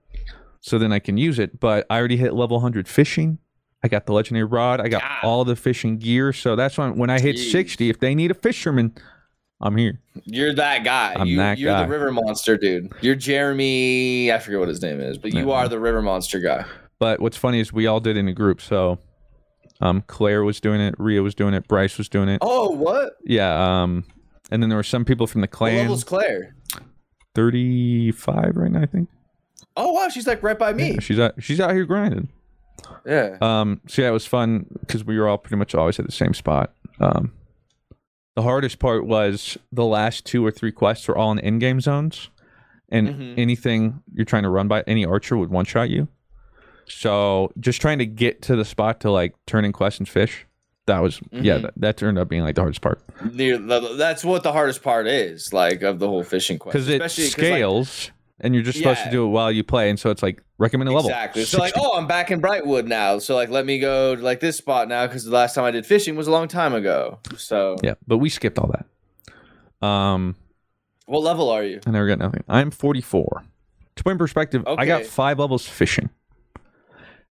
so then I can use it. But I already hit level 100 fishing. I got the legendary rod. I got God. all the fishing gear. So that's when when I hit Jeez. 60, if they need a fisherman, I'm here. You're that guy. I'm you, that you're guy. the river monster dude. You're Jeremy. I forget what his name is, but you Yeah. are the river monster guy. But what's funny is we all did in a group. So um, Claire was doing it, Ria was doing it, Bryce was doing it. Oh, what? Yeah. Um, and then there were some people from the What clan. level's Claire? 35 right now, I think. Oh wow, she's like right by me. Yeah, she's out. She's out here grinding. Yeah. Um. So yeah, it was fun because we were all pretty much always at the same spot. Um. The hardest part was the last two or three quests were all in in-game zones, and Mhm. anything you're trying to run by, any archer would one-shot you. So just trying to get to the spot to like turn in quests and fish. That was yeah. Mhm. That, that turned up being like the hardest part Near, the- that's what the hardest part is, like of the whole fishing quest. because it Especially 'cause, like, scales, and you're just supposed to do it while you play, and so it's like recommended level. Exactly. So like, oh, I'm back in Brightwood now. So like, let me go to like this spot now because the last time I did fishing was a long time ago. So yeah, but we skipped all that. Um. what level are you? I never got nothing. I'm 44. To put in perspective, I got five levels fishing,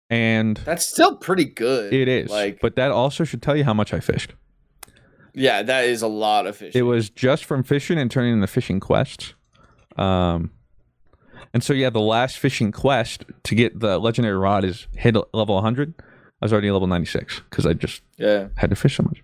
and That's still pretty good. it is. like, but that also should tell you how much I fished. yeah, that is a lot of fishing. It was just from fishing and turning into fishing quests. Um, and so yeah, the last fishing quest to get the legendary rod is hit level 100. I was already level 96 because I just yeah, had to fish so much.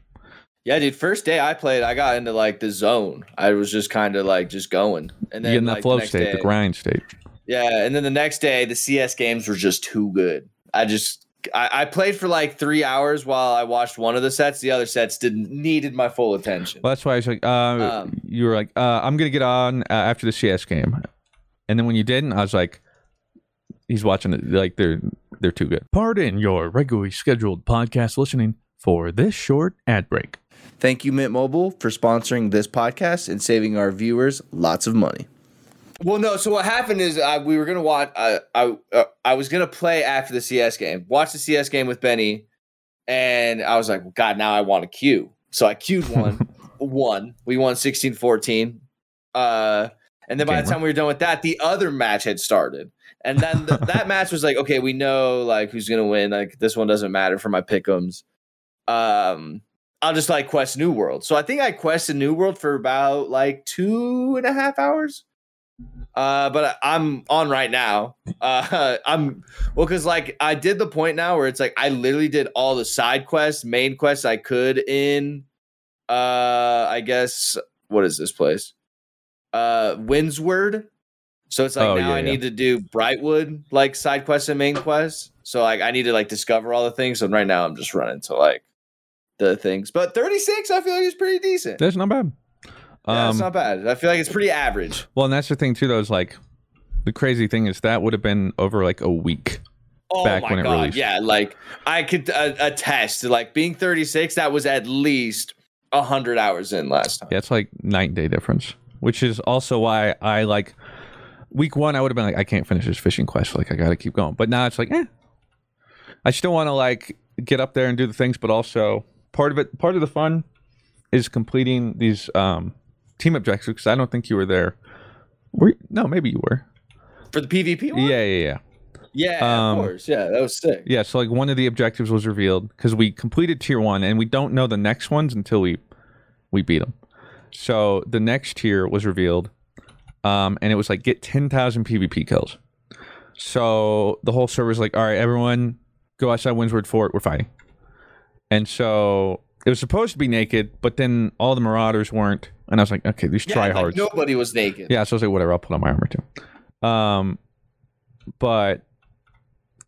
yeah, dude. First day I played, I got into like the zone. I was just kind of like just going, and You then get in that like, the flow next state, the grind state. Yeah, and then the next day the CS games were just too good. I just I, I played for like three hours while I watched one of the sets. The other sets didn't needed my full attention. Well, that's why I was like, uh, Um, you were like, uh, I'm gonna get on uh, after the CS game, and then when you didn't, I was like, he's watching it. Like they're they're too good. Pardon your regularly scheduled podcast listening for this short ad break. Thank you, Mint Mobile, for sponsoring this podcast and saving our viewers lots of money. Well, no. So what happened is uh, we were gonna watch. Uh, I uh, I was gonna play after the CS game. Watch the CS game with Benny, and I was like, well, God, now I want to queue. So I queued one, one. We won 16-14. Uh, and then by the time we were done with that, the other match had started. And then th- that match was like, okay, we know like who's gonna win. Like this one doesn't matter for my pickums. Um, I'll just like quest New World. So I think I quested New World for about like two and a half hours. Uh, but I- I'm on right now. Uh, I'm well because like I did the point now where it's like I literally did all the side quests, main quests I could in. Uh, I guess what is this place? Uh, Windsward. So it's like Oh, now yeah, I yeah. need to do Brightwood like side quests and main quests. So like I need to like discover all the things. And right now I'm just running to like the things. But 36, I feel like is pretty decent. That's not bad. Yeah, it's Um, not bad. I feel like it's pretty average. Well, and that's the thing too. Though is like the crazy thing is that would have been over like a week. Oh back my when it god, released. yeah. Like I could uh, attest to like being 36. That was at least hundred hours in last time. Yeah, it's like night and day difference, which is also why I like week one. I would have been like, I can't finish this fishing quest. Like, I got to keep going. But now it's like, eh, I still want to like get up there and do the things, but also part of it, part of the fun is completing these um team objectives. Because I don't think you were there. Were you? no, maybe you were. For the PvP one? Yeah, yeah, yeah. Yeah, Um, of course. Yeah, that was sick. Yeah, so like one of the objectives was revealed because we completed tier one, and we don't know the next ones until we we beat them. So the next tier was revealed, um, and it was like get ten thousand PvP kills. So the whole server's like, all right, everyone, go outside Windsward Fort. We're fighting. And so it was supposed to be naked, but then all the Marauders weren't, and I was like, okay, these Yeah, tryhards. like nobody was naked. Yeah, so I was like, whatever, I'll put on my armor too. Um, but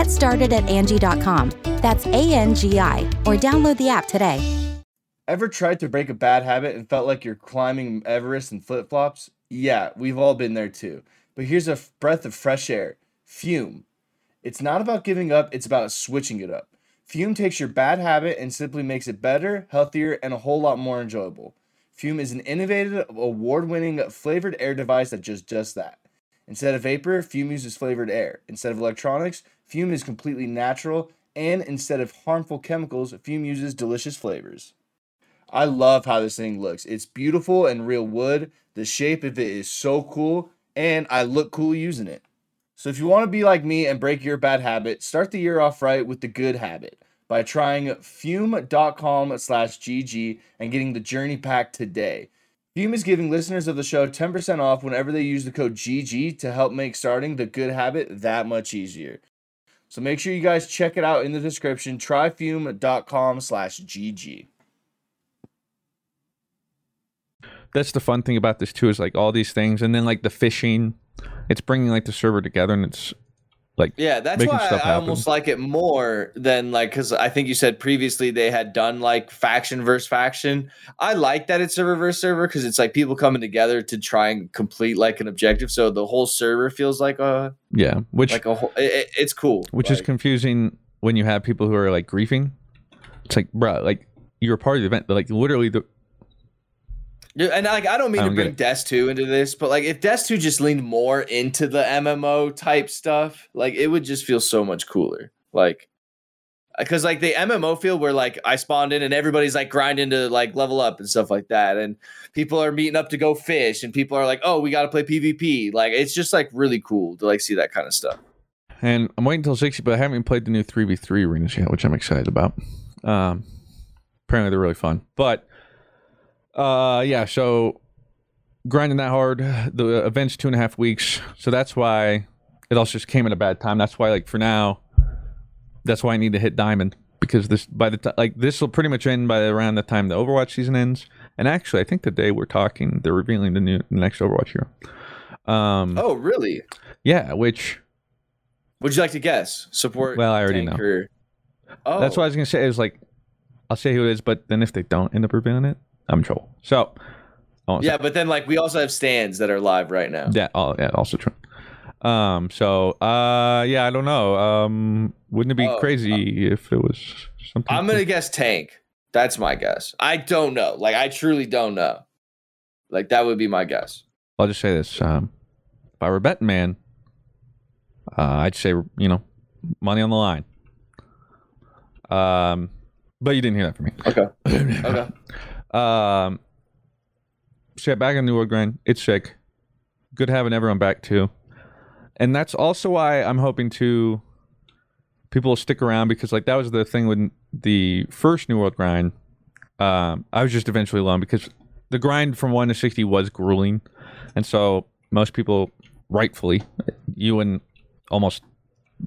Get started at Angie.com. That's A N G I, or download the app today. Ever tried to break a bad habit and felt like you're climbing Everest in flip flops? Yeah, we've all been there too. But here's a breath of fresh air Fume. It's not about giving up, it's about switching it up. Fume takes your bad habit and simply makes it better, healthier, and a whole lot more enjoyable. Fume is an innovative, award winning flavored air device that just does that. Instead of vapor, Fume uses flavored air. Instead of electronics, Fume is completely natural. And instead of harmful chemicals, Fume uses delicious flavors. I love how this thing looks. It's beautiful and real wood. The shape of it is so cool, and I look cool using it. So if you want to be like me and break your bad habit, start the year off right with the good habit by trying fume.com slash GG and getting the journey pack today. Fume is giving listeners of the show 10% off whenever they use the code GG to help make starting the good habit that much easier. So make sure you guys check it out in the description. Tryfume.com slash GG. That's the fun thing about this too is like all these things, and then like the fishing, it's bringing like the server together, and it's like Yeah, that's why I, stuff I happen. almost like it more than like because I think you said previously they had done like faction versus faction. I like that it's server versus server because it's like people coming together to try and complete like an objective. So the whole server feels like a yeah, which like a whole. It, it- it's cool. which is confusing when you have people who are like griefing. It's like, bro, like you're a part of the event, but like literally the and like I don't mean I to don't get bring Des 2 into this, but like if Des 2 just leaned more into the MMO type stuff, like it would just feel so much cooler. Like because like the MMO feel where like I spawned in and everybody's like grinding to like level up and stuff like that, and people are meeting up to go fish, and people are like, oh, we got to play PvP. Like it's just like really cool to like see that kind of stuff. and I'm waiting until sixty, but I haven't even played the new three v three arenas yet, which I'm excited about. Um, apparently they're really fun, but uh, yeah. So grinding that hard, the event's two and a half weeks, so that's why it also just came at a bad time. That's why, like for now, that's why I need to hit diamond because this by the time like this will pretty much end by around the time the Overwatch season ends. And actually, I think the day we're talking, they're revealing the new the next Overwatch hero. Um, Oh, really? yeah, which Would you like to guess? Support? Well, I already know. Oh, That's what I was gonna say. Is like, I'll say who it is, but then if they don't end up revealing it, I'm in trouble. So. Yeah, but then like we also have stands that are live right now. yeah, oh, yeah, also true. Um, so, uh, yeah, I don't know. Um, wouldn't it be Oh, crazy if it was something? I'm gonna guess tank. That's my guess. I don't know. Like I truly don't know. Like that would be my guess. I'll just say this: um, if I were betting man, uh, I'd say you know, money on the line. Um, but you didn't hear that from me. Okay. Okay. Um, yeah, back in New World Grind, it's sick. Good having everyone back too, and that's also why I'm hoping to people will stick around because like that was the thing with the first New World Grind. Um, I was just eventually alone because the grind from one to sixty was grueling, and so most people, rightfully, you and almost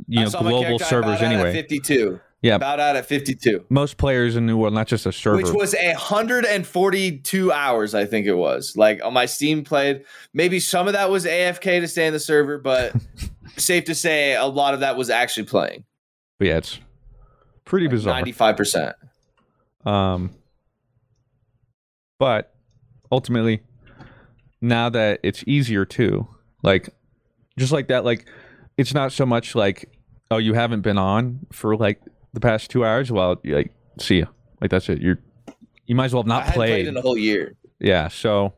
you know global servers bowed out at anyway. 52. Yeah, About out at 52. most players in New World, not just a server. Which was a 142 hours, I think it was. Like on my Steam played. Maybe some of that was AFK to stay in the server, but safe to say a lot of that was actually playing. But yeah, it's pretty bizarre. 95%. Um, but ultimately, now that it's easier too, like just like that, like it's not so much like oh you haven't been on for like the past two hours. Well, like see ya, like that's it. You're you might as well have I not hadn't played played. in a whole year. yeah, so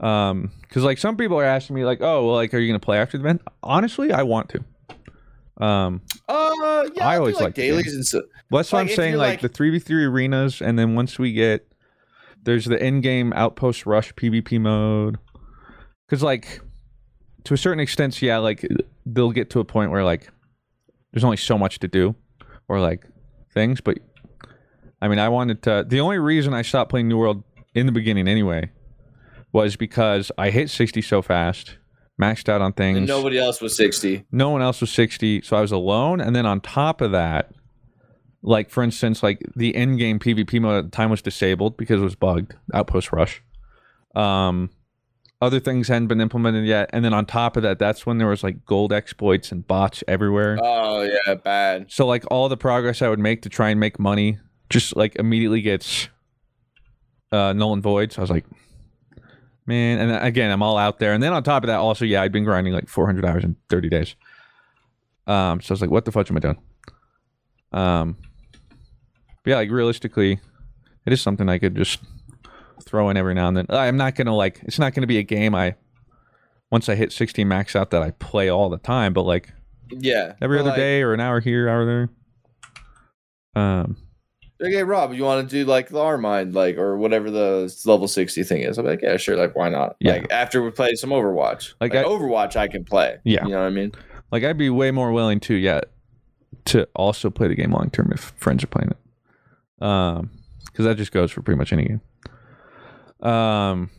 um, because like some people are asking me like oh well like are you gonna play after the event? Honestly, I want to. Um, Uh, yeah, I I always like like dailies and stuff. Well, that's what Like, I'm saying. Like, like- the three v three arenas, and then once we get there's the in game outpost rush PvP mode. Because like to a certain extent, yeah, like they'll get to a point where like there's only so much to do, or like things. But I mean, I wanted to. The only reason I stopped playing New World in the beginning, anyway, was because I hit 60 so fast, maxed out on things. And nobody else was 60. No one else was 60, so I was alone. And then on top of that, like for instance, like the end game PvP mode at the time was disabled because it was bugged. Outpost rush. Um, other things hadn't been implemented yet, and then on top of that, that's when there was like gold exploits and bots everywhere. Oh, yeah, bad. So like all the progress I would make to try and make money just like immediately gets uh null and void. So I was like, man, and again, I'm all out there. And then on top of that, also, yeah, I'd been grinding like 400 hours in 30 days. Um, so I was like, what the fudge am I doing? Um, but yeah, like realistically, it is something I could just throw in every now and then. I'm not gonna like, it's not gonna be a game I once I hit 16 max out that I play all the time, but like Yeah. every other like, day or an hour here, hour there. Um, Okay, Rob, you want to do like the Armind, like, or whatever the level 60 thing is? I'm like, yeah, sure. Like, why not? Yeah. Like, after we play some Overwatch. Like, Like, I- Overwatch, I can play. Yeah. You know what I mean? Like I'd be way more willing to yeah to also play the game long term if friends are playing it. Um, because that just goes for pretty much any game. Um,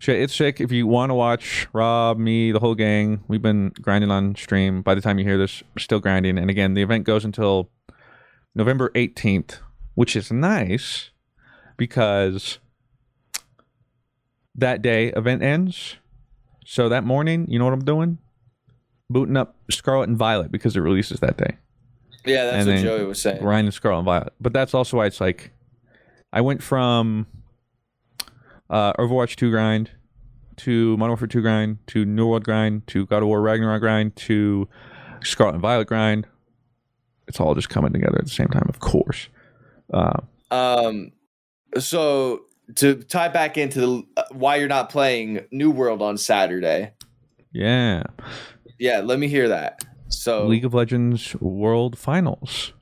it's sick. If you want to watch Rob, me, the whole gang, we've been grinding on stream. By the time you hear this, we're still grinding. And again, the event goes until November 18th, which is nice because that day event ends. So that morning, you know what I'm doing? Booting up Scarlet and Violet because it releases that day. Yeah, that's And what Joey was saying. Grinding Scarlet and Violet. But that's also why it's like I went from uh, Overwatch 2 grind to Modern Warfare 2 grind to New World grind to God of War Ragnarok grind to Scarlet and Violet grind. It's all just coming together at the same time, of course. Uh, Um, so to tie back into the, uh, why you're not playing New World on Saturday. yeah. Yeah, let me hear that. So League of Legends World Finals.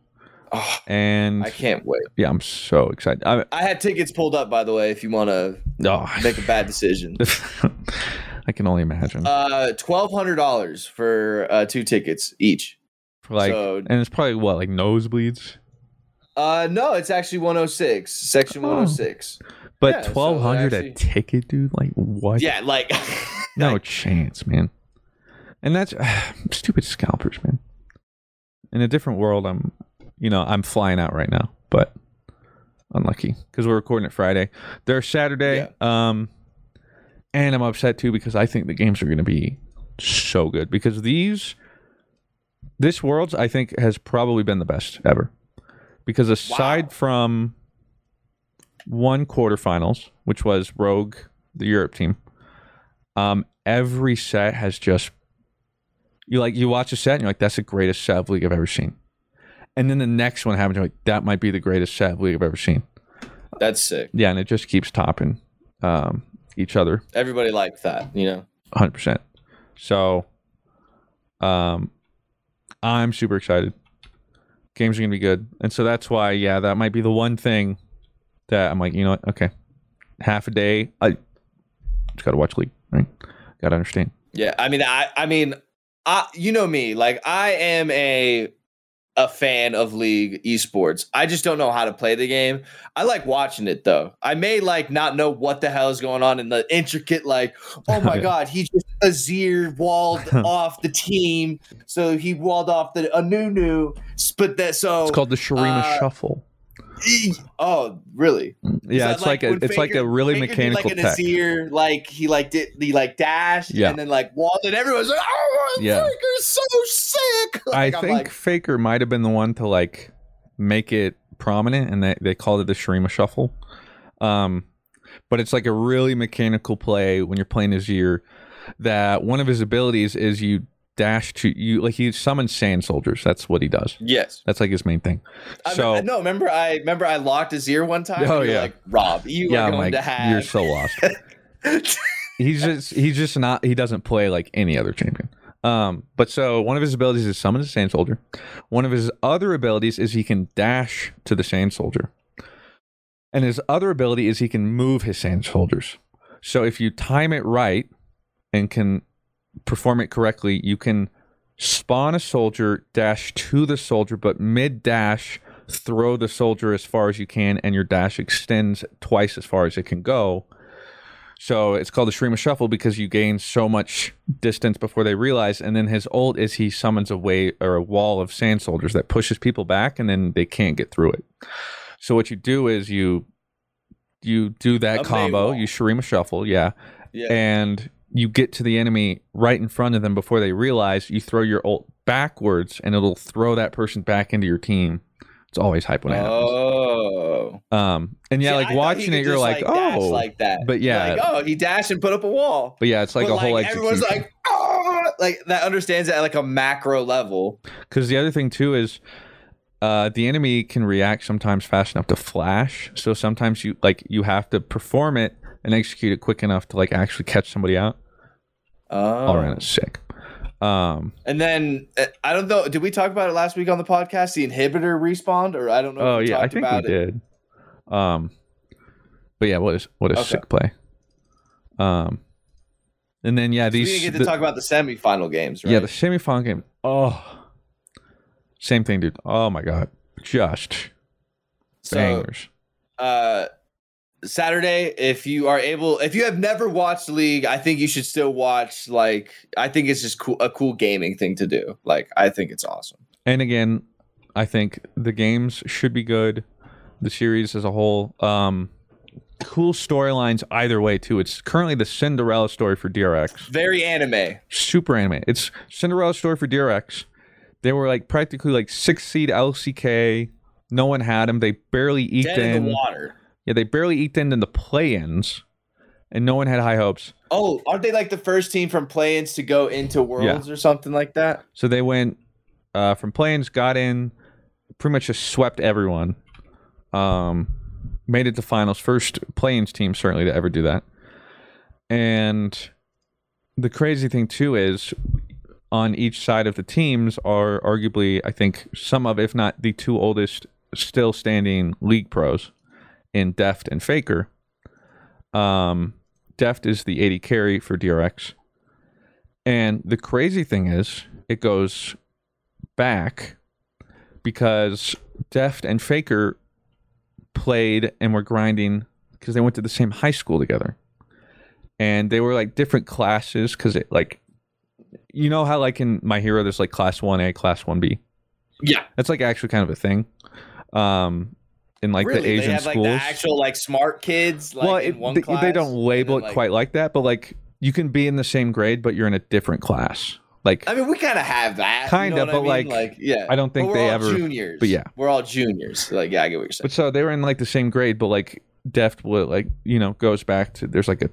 Oh, And I can't wait. yeah, I'm so excited. I, I had tickets pulled up, by the way. If you want to oh, make a bad decision, I can only imagine. uh, twelve hundred dollars for uh, two tickets each. For like, so- and it's probably what like nosebleeds, Uh, no, it's actually one hundred six, section Oh. one hundred six. but Yeah, so twelve hundred actually- a ticket, dude. Like what? Yeah, like no chance, man. And that's stupid scalpers, man. In a different world, I'm, you know, I'm flying out right now, but unlucky because we're recording it Friday. They're Saturday, um, and I'm upset too because I think the games are going to be so good because these, this world's I think has probably been the best ever because aside from one quarterfinals, which was Rogue, the Europe team, um, every set has just you like you watch a set and you're like, that's the greatest set of league I've ever seen. And then the next one happens, you're like, that might be the greatest set of league I've ever seen. that's sick. Yeah, and it just keeps topping um, each other Everybody liked that, you know. hundred percent. So, um, I'm super excited. Games are gonna be good, and so that's why, yeah, that might be the one thing that I'm like, you know what? Okay, half a day. I just gotta watch League, right? Gotta understand. Yeah, I mean, I, I mean, I, you know me, like I am a, a fan of League esports. I just don't know how to play the game. I like watching it though. I may like not know what the hell is going on in the intricate, like, oh my god, he just Azir walled off the team, so he walled off the Anunu. But that so It's called the Shurima uh, Shuffle. Oh, really? Yeah, it's like, a when it's like a really Faker did, mechanical like tech. Like he like did he like dashed Yeah. and then like walled and everyone's like, oh, Yeah. Faker's so sick. I Like, I'm think like, Faker might have been the one to like make it prominent, and they, they called it the Shurima Shuffle. Um, but it's like a really mechanical play when you're playing Azir. That one of his abilities is you dash to you like he summons sand soldiers. That's what he does. yes. That's like his main thing. I So mean, no, remember I remember I locked Azir one time. Oh, you're yeah. like Rob, you yeah, are going like to have. you're so lost. he's just he's just not he doesn't play like any other champion. Um, but so one of his abilities is summon a sand soldier. One of his other abilities is he can dash to the sand soldier. And his other ability is he can move his sand soldiers. So if you time it right and can perform it correctly, you can spawn a soldier, dash to the soldier, but mid dash, throw the soldier as far as you can, and your dash extends twice as far as it can go. So it's called the Shurima Shuffle because you gain so much distance before they realize. And then his ult is he summons a way or a wall of sand soldiers that pushes people back, and then they can't get through it. So what you do is you you do that A combo, you Shurima Shuffle, yeah, Yeah. and you get to the enemy right in front of them before they realize. You throw your ult backwards, and it'll throw that person back into your team. It's always hype when it happens. Oh. Um, and yeah, See, like watching it, you're just, like, oh, like that. But yeah, Like, oh, he dashed and put up a wall. but yeah, it's like But, a whole like. everyone's like, oh, like that understands it at like a macro level. Because the other thing too is, uh, the enemy can react sometimes fast enough to flash. So sometimes you like you have to perform it and execute it quick enough to like actually catch somebody out. Oh. All around it's sick. Um, And then uh, I don't know. Did we talk about it last week on the podcast? The inhibitor respawned, or I don't know. oh if we yeah, I think we it. did. Um, but yeah, what is what a Okay. sick play. Um, And then yeah, So we these didn't get to the- talk about the semifinal games, right? yeah the semifinal game. Oh, same thing, dude. Oh my god, just so bangers. uh Saturday, if you are able, if you have never watched league, I think you should still watch. Like, I think it's just cool, a cool gaming thing to do. Like, I think it's awesome. And again, I think the games should be good. The series as a whole, um, cool storylines either way too. It's currently the Cinderella story for DRX. Very anime. super anime. It's Cinderella story for DRX. They were like practically like six seed LCK. No one had them. They barely eked Dead in in. the water. Yeah, they barely eked in in the play-ins, and no one had high hopes. Oh, aren't they like the first team from play-ins to go into worlds or something like that? So they went uh, from play-ins, got in, pretty much just swept everyone. Um, made it to finals. First play-ins team certainly to ever do that. And the crazy thing too is on each side of the teams are arguably, I think, some of, if not the two oldest still standing league pros in Deft and Faker. Um, Deft is the AD carry for DRX. And the crazy thing is, it goes back because Deft and Faker played and were grinding because they went to the same high school together. And they were like different classes because it like, you know how like in My Hero there's like class 1A, class 1B. Yeah. That's like actually kind of a thing. Um, in like really? the Asian they have schools. like the actual like smart kids. Like, well, in it, one they, class, they don't label then, it like- quite like that, but like you can be in the same grade, but you're in a different class. Like I mean, we kind of have that. Kinda, know what I but, mean? like, yeah. I don't think we're they all ever- juniors. but yeah. we're all juniors. Like, yeah, I get what you're saying. But so they were in like the same grade, but like Deft will like you know goes back to there's like a,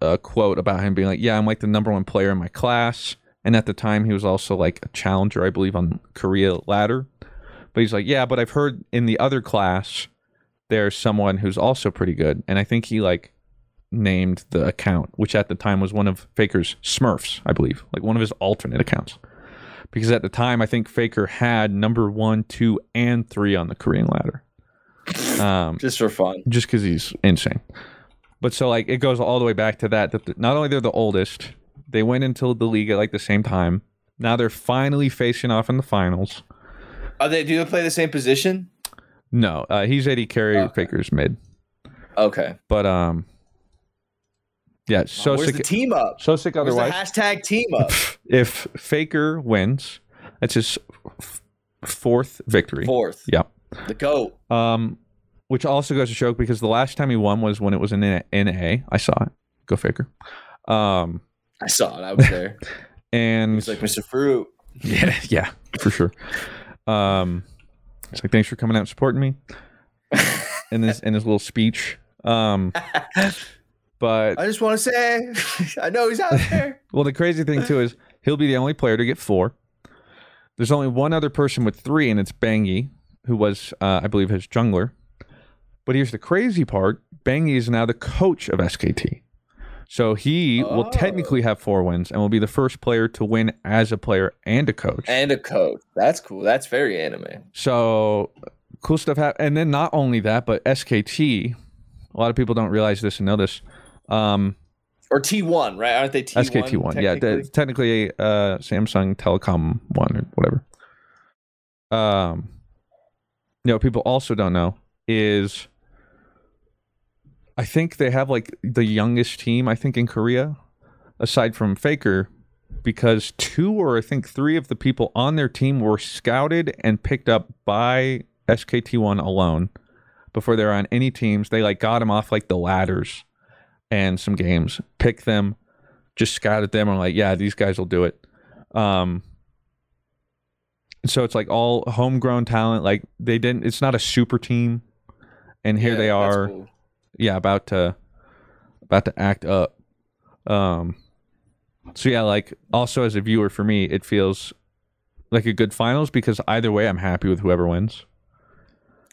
a quote about him being like, yeah, I'm like the number one player in my class, and at the time he was also like a challenger, I believe, on Korea ladder. But he's like, yeah, but I've heard in the other class there's someone who's also pretty good, and I think he like named the account, which at the time was one of Faker's Smurfs, I believe, like one of his alternate accounts. Because at the time, I think Faker had number one, two, and three on the Korean ladder. Um, Just for fun. just because he's insane. But so like it goes all the way back to that. That the- not only they're the oldest, they went into the league at like the same time. Now they're finally facing off in the finals. Are they? Do they play the same position? No, uh, he's AD carry, Okay. Faker's mid. Okay. But um, yeah, so Where's sick. the team up? so sick. Otherwise, hashtag team up? if Faker wins, that's his f- fourth victory. Fourth. Yep. The goat. Um, which also goes to show because the last time he won was when it was in NA. I saw it. Go Faker. Um, I saw it. I was there. and He's like Mr. Fruit. Yeah, yeah, for sure. Um, it's like thanks for coming out and supporting me in this in his little speech. Um, but I just want to say, I know he's out there. well, the crazy thing too is he'll be the only player to get four. There's only one other person with three, and it's Bengi, who was, uh, I believe, his jungler. But here's the crazy part: Bengi is now the coach of SKT. So he will Oh. technically have four wins and will be the first player to win as a player and a coach. and a coach. That's cool. That's very anime. So cool stuff happened. And then not only that, but SKT, a lot of people don't realize this and know this. Um, Or T1, right? Aren't they T1? SKT one, yeah, technically? the, technically uh, Samsung Telecom one or whatever. Um, you know, people also don't know is I think they have like the youngest team. I think in Korea, aside from Faker, because two or I think three of the people on their team were scouted and picked up by SKT1 alone before they were on any teams. They like got them off like the ladders and some games, picked them, just scouted them, and like, yeah, these guys will do it. Um, so it's like all homegrown talent. Like they didn't. It's not a super team, and here Yeah, they are. cool. Yeah, about to about to act up. Um, so yeah, like also as a viewer for me, it feels like a good finals because either way, I'm happy with whoever wins.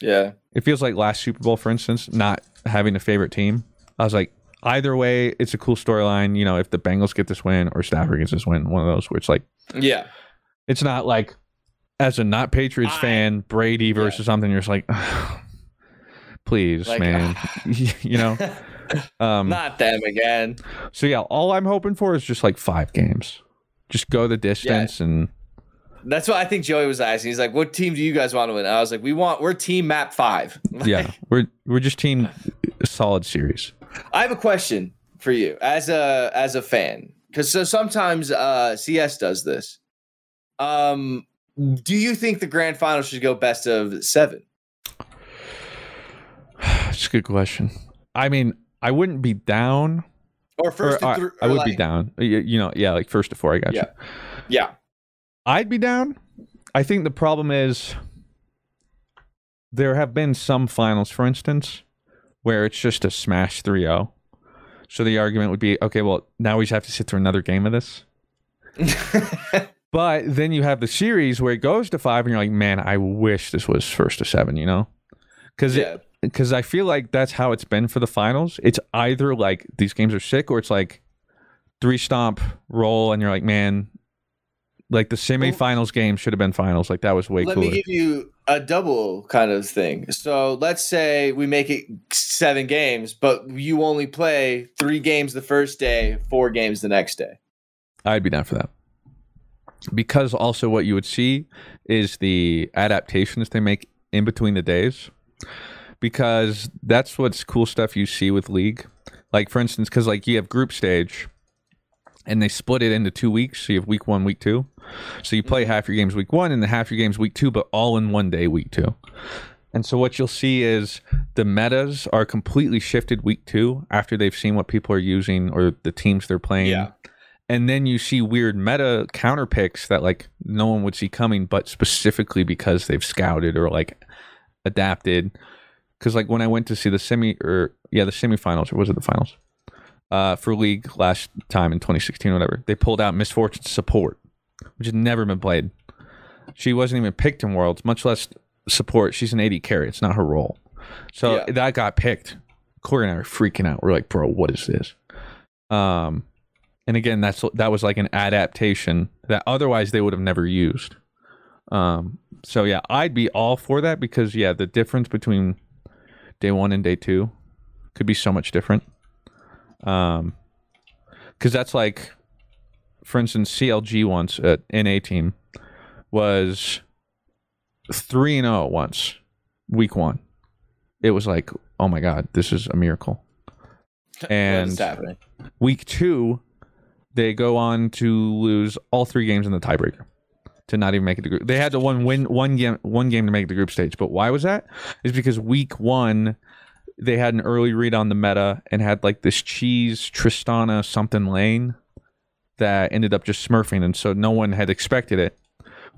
Yeah. It feels like last Super Bowl, for instance, not having a favorite team. I was like, either way, it's a cool storyline. You know, if the Bengals get this win or Stafford gets this win, one of those where it's like, Yeah. it's not like as a not Patriots I- fan, Brady versus something. You're just like, please, Like, man, you know. Um, Not them again. so yeah, all I'm hoping for is just like five games. Just go the distance and That's what I think Joey was asking. He's like, "What team do you guys want to win?" I was like, "We want. We're team map five. yeah, we're we're just team solid series. I have a question for you as a as a fan because so sometimes uh, CS does this. Um, do you think the grand final should go best of seven? It's a good question. I mean, I wouldn't be down. Or first or to I, would be down. Y- You know, yeah, like first to four. I got Yeah, you. yeah. I'd be down. I think the problem is there have been some finals, for instance, where it's just a smash 3-0. So the argument would be, okay, well, now we just have to sit through another game of this. but then you have the series where it goes to five, and you're like, man, I wish this was first to seven. You know, because Yeah. Because I feel like that's how it's been for the finals. It's either like these games are sick, or it's like three stomp roll, and you're like, man, like the semifinals game should have been finals. Like that was way Let cooler. me give you a double kind of thing. So let's say we make it seven games, but you only play three games the first day, four games the next day. I'd be down for that. Because also what you would see is the adaptations they make in between the days. Because that's what's cool stuff you see with League. Like for instance, because like you have group stage and they split it into two weeks. So you have week one, week two. So you play mm-hmm. half your games week one and then half your games week two, but all in one day, week two. And so what you'll see is the metas are completely shifted week two after they've seen what people are using or the teams they're playing Yeah. and then you see weird meta counter picks that like no one would see coming but specifically because they've scouted or like adapted because like when i went to see the semi or yeah the semifinals or was it the finals? Uh for league last time in 2016 or whatever they pulled out Miss Fortune support which had never been played. She wasn't even picked in worlds much less support. She's an AD carry. It's not her role. So Yeah. that got picked. Corey and i are freaking out. We're like bro what is this? Um and again that's that was like an adaptation that otherwise they would have never used. Um so yeah i'd be all for that because yeah the difference between day one and day two could be so much different. Um because that's like for instance clg once at na team was 3 and 0 once week one. It was like oh my god this is a miracle. And week two, they go on to lose all three games in the tiebreaker to not even make it to group. They had to one win one game one game to make the group stage. But why was that? Is because week one they had an early read on the meta and had like this cheese Tristana something lane that ended up just smurfing, and so no one had expected it.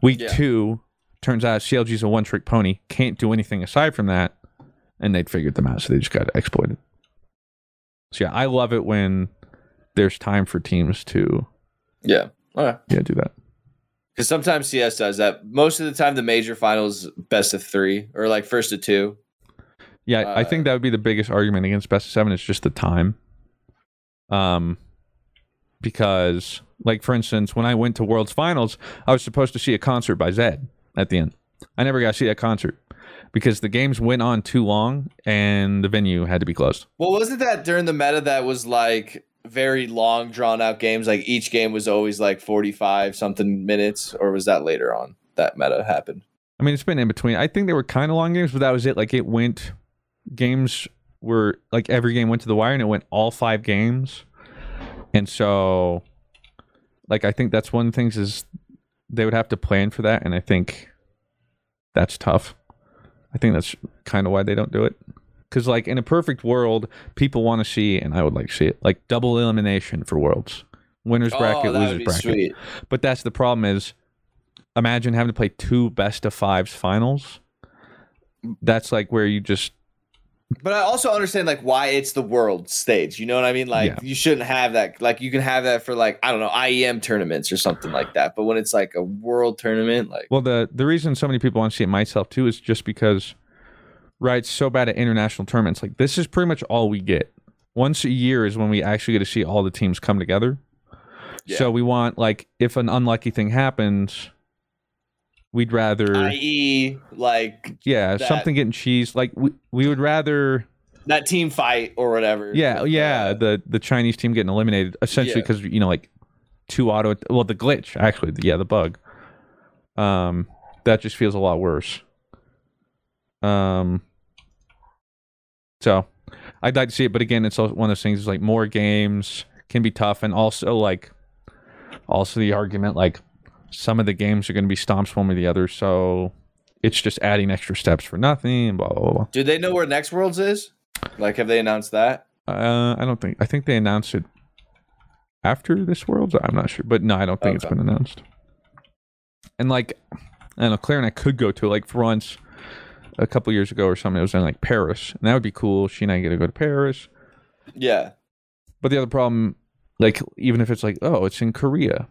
Week Yeah. two turns out CLG's a one trick pony, can't do anything aside from that, and they'd figured them out, so they just got exploited. So yeah, I love it when there's time for teams to Yeah. Oh, okay. yeah do that. Because sometimes CS does that. Most of the time, the major finals best of three or like first of two. Yeah, I think that would be the biggest argument against best of seven is just the time. Um, because like for instance, when I went to World's Finals, I was supposed to see a concert by Zedd at the end. I never got to see that concert because the games went on too long and the venue had to be closed. Well, wasn't that during the meta that was like very long, drawn out games? Like each game was always like 45 something minutes, or was that later on that meta happened? I mean, it's been in between. I think they were kind of long games, but that was it. Like it went games were like every game went to the wire and it went all five games. And so like I think that's one of the things is they would have to plan for that and I think that's tough. I think that's kind of why they don't do it. Cuz like in a perfect world, people want to see and I would like to see it like double elimination for worlds. Winners oh, bracket, oh, losers bracket. sweet. But that's the problem is imagine having to play two best of fives finals. That's like where you just But I also understand like why it's the world stage. You know what I mean? Like Yeah. you shouldn't have that. Like you can have that for like I don't know IEM tournaments or something like that. But when it's like a world tournament, like well the the reason so many people want to see it myself too is just because right so bad at international tournaments. Like this is pretty much all we get. Once a year is when we actually get to see all the teams come together. So we want like if an unlucky thing happens, we'd rather i.e. like yeah that- something getting cheese like we, we would rather that team fight or whatever. Yeah, yeah. The the Chinese team getting eliminated essentially Yeah. because you know like two auto. Well, the glitch actually. Yeah, the bug. Um, that just feels a lot worse. Um. So, I'd like to see it, but again, it's also one of those things. Is like more games can be tough, and also like, also the argument like some of the games are going to be stomps one way or the other, so it's just adding extra steps for nothing. Blah blah blah. do they know where Next Worlds is? Like, have they announced that? Uh, I don't think. I think they announced it after this Worlds. I'm not sure, but no, I don't think it's Okay. been announced. And like, I don't know, Claire and I could go to like for once a couple years ago or something. It was in like Paris, and that would be cool. She and I get to go to Paris. Yeah. But the other problem, like, even if it's like, oh, it's in Korea,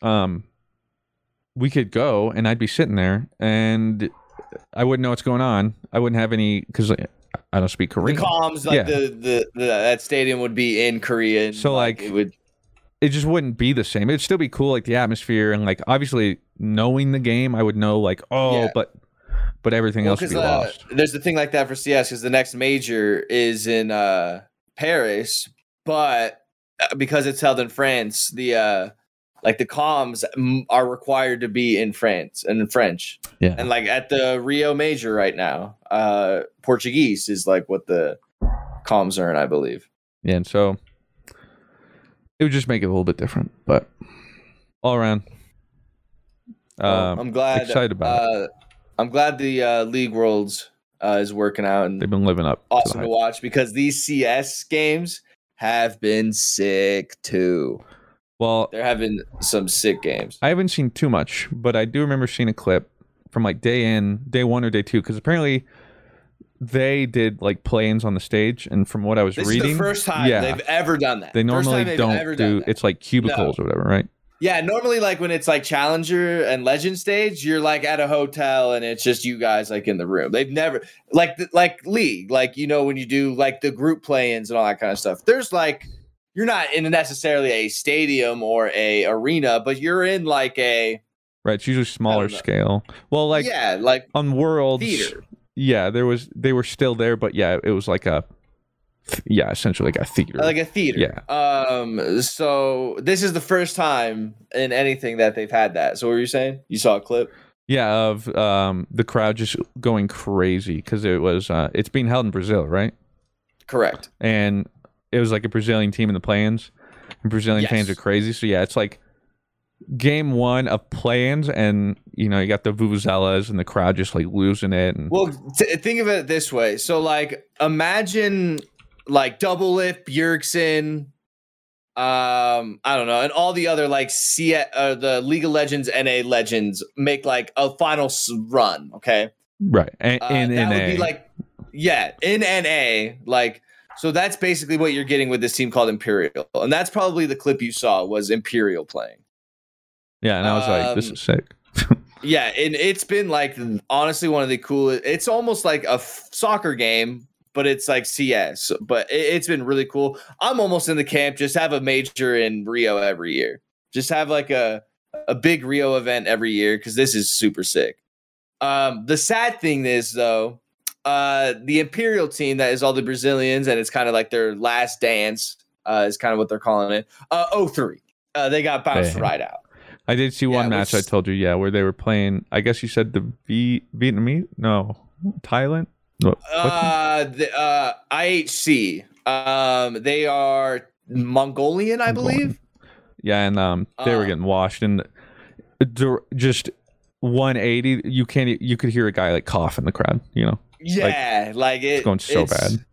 um, we could go, and I'd be sitting there, and I wouldn't know what's going on. I wouldn't have any because like, I don't speak Korean. The Korean. comms, like Yeah. the, the the that stadium would be in Korea. and, So, like, it would. it just wouldn't be the same. It'd still be cool, like the atmosphere and like obviously knowing the game, I would know like oh, Yeah. but but everything Well, else be uh, lost. there's the thing like that for CS because the next major is in uh, Paris, but uh, because it's held in France, the uh, like the comms mm, are required to be in France and in French. Yeah, And like at the Rio Major right now, uh, Portuguese is like what the comms are in, I believe. yeah, and so it would just make it a little bit different, but all around, Well, um, I'm glad. excited about it. I'm glad the uh, League Worlds uh, is working out and They've been living up. awesome to hype. watch because these CS games have been sick too. Well, They're having some sick games. I haven't seen too much, but I do remember seeing a clip from like day in, day one or day two, because apparently they did like play-ins on the stage, and from what I was This reading, is the first time yeah, they've ever done that. they normally don't do. It's like cubicles or whatever, right? Yeah, normally like when it's like Challenger and Legend stage, you're like at a hotel and it's just you guys like in the room. They've never like like League, like you know when you do like the group play-ins and all that kind of stuff. There's like you're not in necessarily a stadium or a arena, but you're in like a Right. It's usually smaller scale. Well, like yeah, like on Worlds, theater. yeah, there was they were still there, but yeah, it was like a yeah, essentially like a theater. like a theater. Yeah. Um. So this is the first time in anything that they've had that. So what were you saying? You saw a clip? yeah, of um the crowd just going crazy because it was uh it's being held in Brazil, right? Correct. And it was like a Brazilian team in the play-ins. And Brazilian fans are crazy, so yeah, it's like game one of play-ins, and you know you got the vuvuzelas and the crowd just like losing it. And Well, t- think of it this way. So, like, imagine like Doublelift, Bjergsen, um, I don't know, and all the other like C- uh, the League of Legends, NA Legends make like a final s- run. Okay, right, and Uh, in that would be like, yeah, in NA, like. So that's basically what you're getting with this team called Imperial, and that's probably the clip you saw was Imperial playing. yeah, and I was like, this um, is sick. Yeah, and it's been like honestly one of the coolest. It's almost like a f- soccer game, but it's like CS. But it, it's been really cool. I'm almost in the camp. Just have a major in Rio every year. Just have like a a big Rio event every year because this is super sick. Um, the sad thing is though, uh, the Imperial team that is all the Brazilians and it's kind of like their last dance. Uh, is kind of what they're calling it. Uh, 03. Uh, they got bounced Yeah. right out. I did see one Yeah, match which- I told you, yeah, where they were playing. I guess you said the v- Vietnamese, no, Thailand. What? Uh, the, uh, IHC. Um, they are Mongolian, I believe. yeah, and um, they were uh, getting washed, and just 180. You can't. You could hear a guy like cough in the crowd. You know, Yeah, like, it, it's going so it's- bad.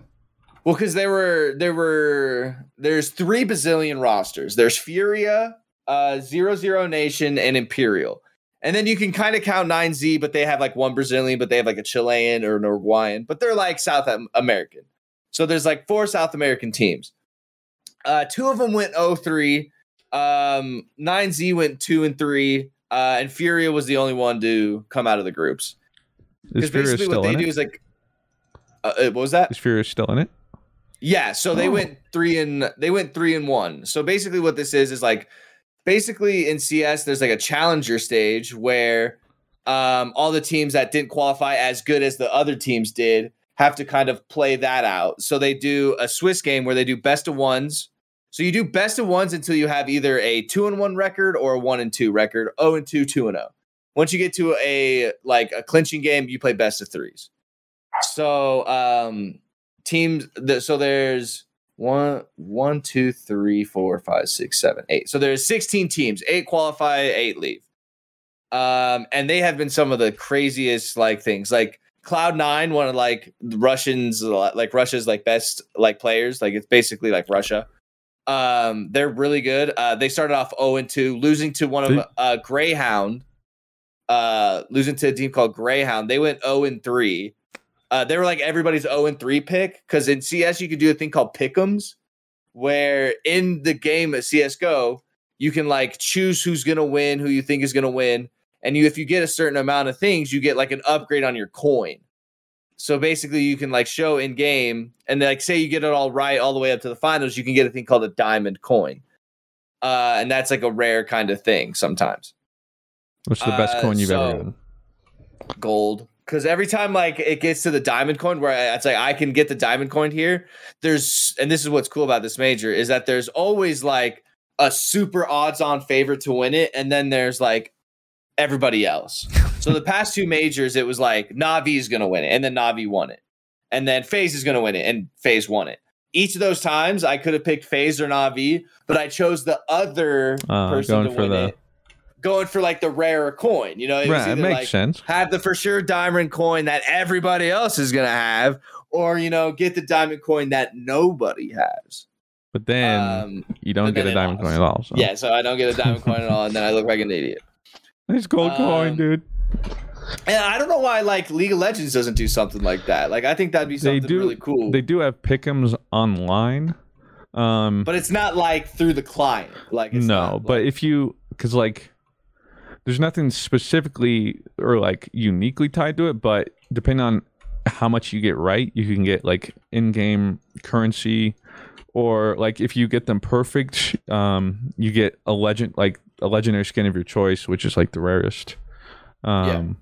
Well, because there were there were there's three Brazilian rosters. There's Furia, uh, Zero Zero Nation, and Imperial. And then you can kind of count 9Z, but they have like one Brazilian, but they have like a Chilean or an Uruguayan, but they're like South American. So there's like four South American teams. Uh, two of them went 0-3. Um, 9Z went two and three. Uh, and Furia was the only one to come out of the groups. Because basically what they do it? is like, uh, uh, what was that? Is Furious still in it? Yeah, so they Oh. went three and they went three and one. So basically, what this is is like basically in CS, there's like a challenger stage where um, all the teams that didn't qualify as good as the other teams did have to kind of play that out. So they do a Swiss game where they do best of ones. So you do best of ones until you have either a two and one record or a one and two record, oh and two, two and oh. Once you get to a like a clinching game, you play best of threes. So um teams th- so there's one one two three four five six seven eight. So there's 16 teams, eight qualify, eight leave. Um, and they have been some of the craziest like things. Like Cloud Nine, one of like Russians, like Russia's like best like players. Like it's basically like Russia. Um, they're really good. Uh, they started off 0 and 2, losing to one of uh, Greyhound. Uh, losing to a team called Greyhound. They went 0 and 3. Uh, they were like everybody's 0 and 3 pick because in CS you could do a thing called pick'ems, where in the game at CS:GO you can like choose who's gonna win, who you think is gonna win, and you if you get a certain amount of things, you get like an upgrade on your coin. So basically, you can like show in game, and like say you get it all right all the way up to the finals, you can get a thing called a diamond coin, uh, and that's like a rare kind of thing sometimes. What's the best Uh, coin you've so- ever gotten? gold because every time like it gets to the diamond coin where I- it's like i can get the diamond coin here there's and this is what's cool about this major is that there's always like a super odds on favorite to win it and then there's like everybody else. So the past two majors it was like navi is going to win it and then navi won it and then FaZe is going to win it and FaZe won it. Each of those times i could have picked FaZe or navi but i chose the other Uh, person going to for win the- it going for like the rarer coin you know was Right, it makes like, sense. have the for sure diamond coin that everybody else is gonna have, or you know, get the diamond coin that nobody has. But then Um, you don't get a diamond coin at all. So. Yeah, so I don't get a diamond coin at all, and then I look like an idiot. Nice gold coin, Um, dude. And I don't know why like League of Legends doesn't do something like that. Like I think that'd be something do. really cool. They do have pick'ems online. Um, but it's not like through the client. Like it's no, but if you because like there's nothing specifically or like uniquely tied to it, but depending on how much you get right, you can get like in-game currency, or like if you get them perfect, um, you get a legend like a legendary skin of your choice, which is like the rarest. Um,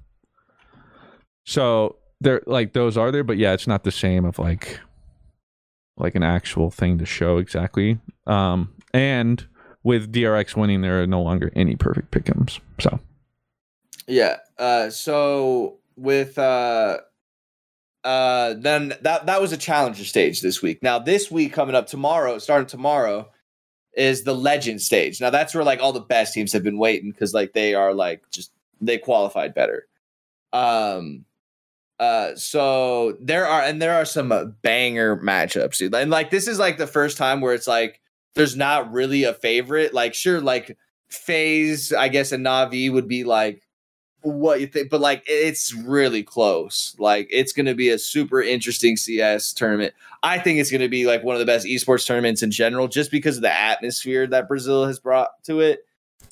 so there like those are there, but yeah, it's not the same of like like an actual thing to show exactly. Um, and with DRX winning, there are no longer any perfect pick'ems. So Yeah. Uh so with uh uh then that that was a challenger stage this week. Now this week coming up tomorrow, starting tomorrow, is the legend stage. Now that's where like all the best teams have been waiting because like they are like just they qualified better. Um uh so there are and there are some uh, banger matchups dude. and like this is like the first time where it's like there's not really a favorite. Like sure like FaZe i guess and navi would be like what you think but like it's really close. Like it's going to be a super interesting cs tournament. I think it's going to be like one of the best esports tournaments in general just because of the atmosphere that brazil has brought to it.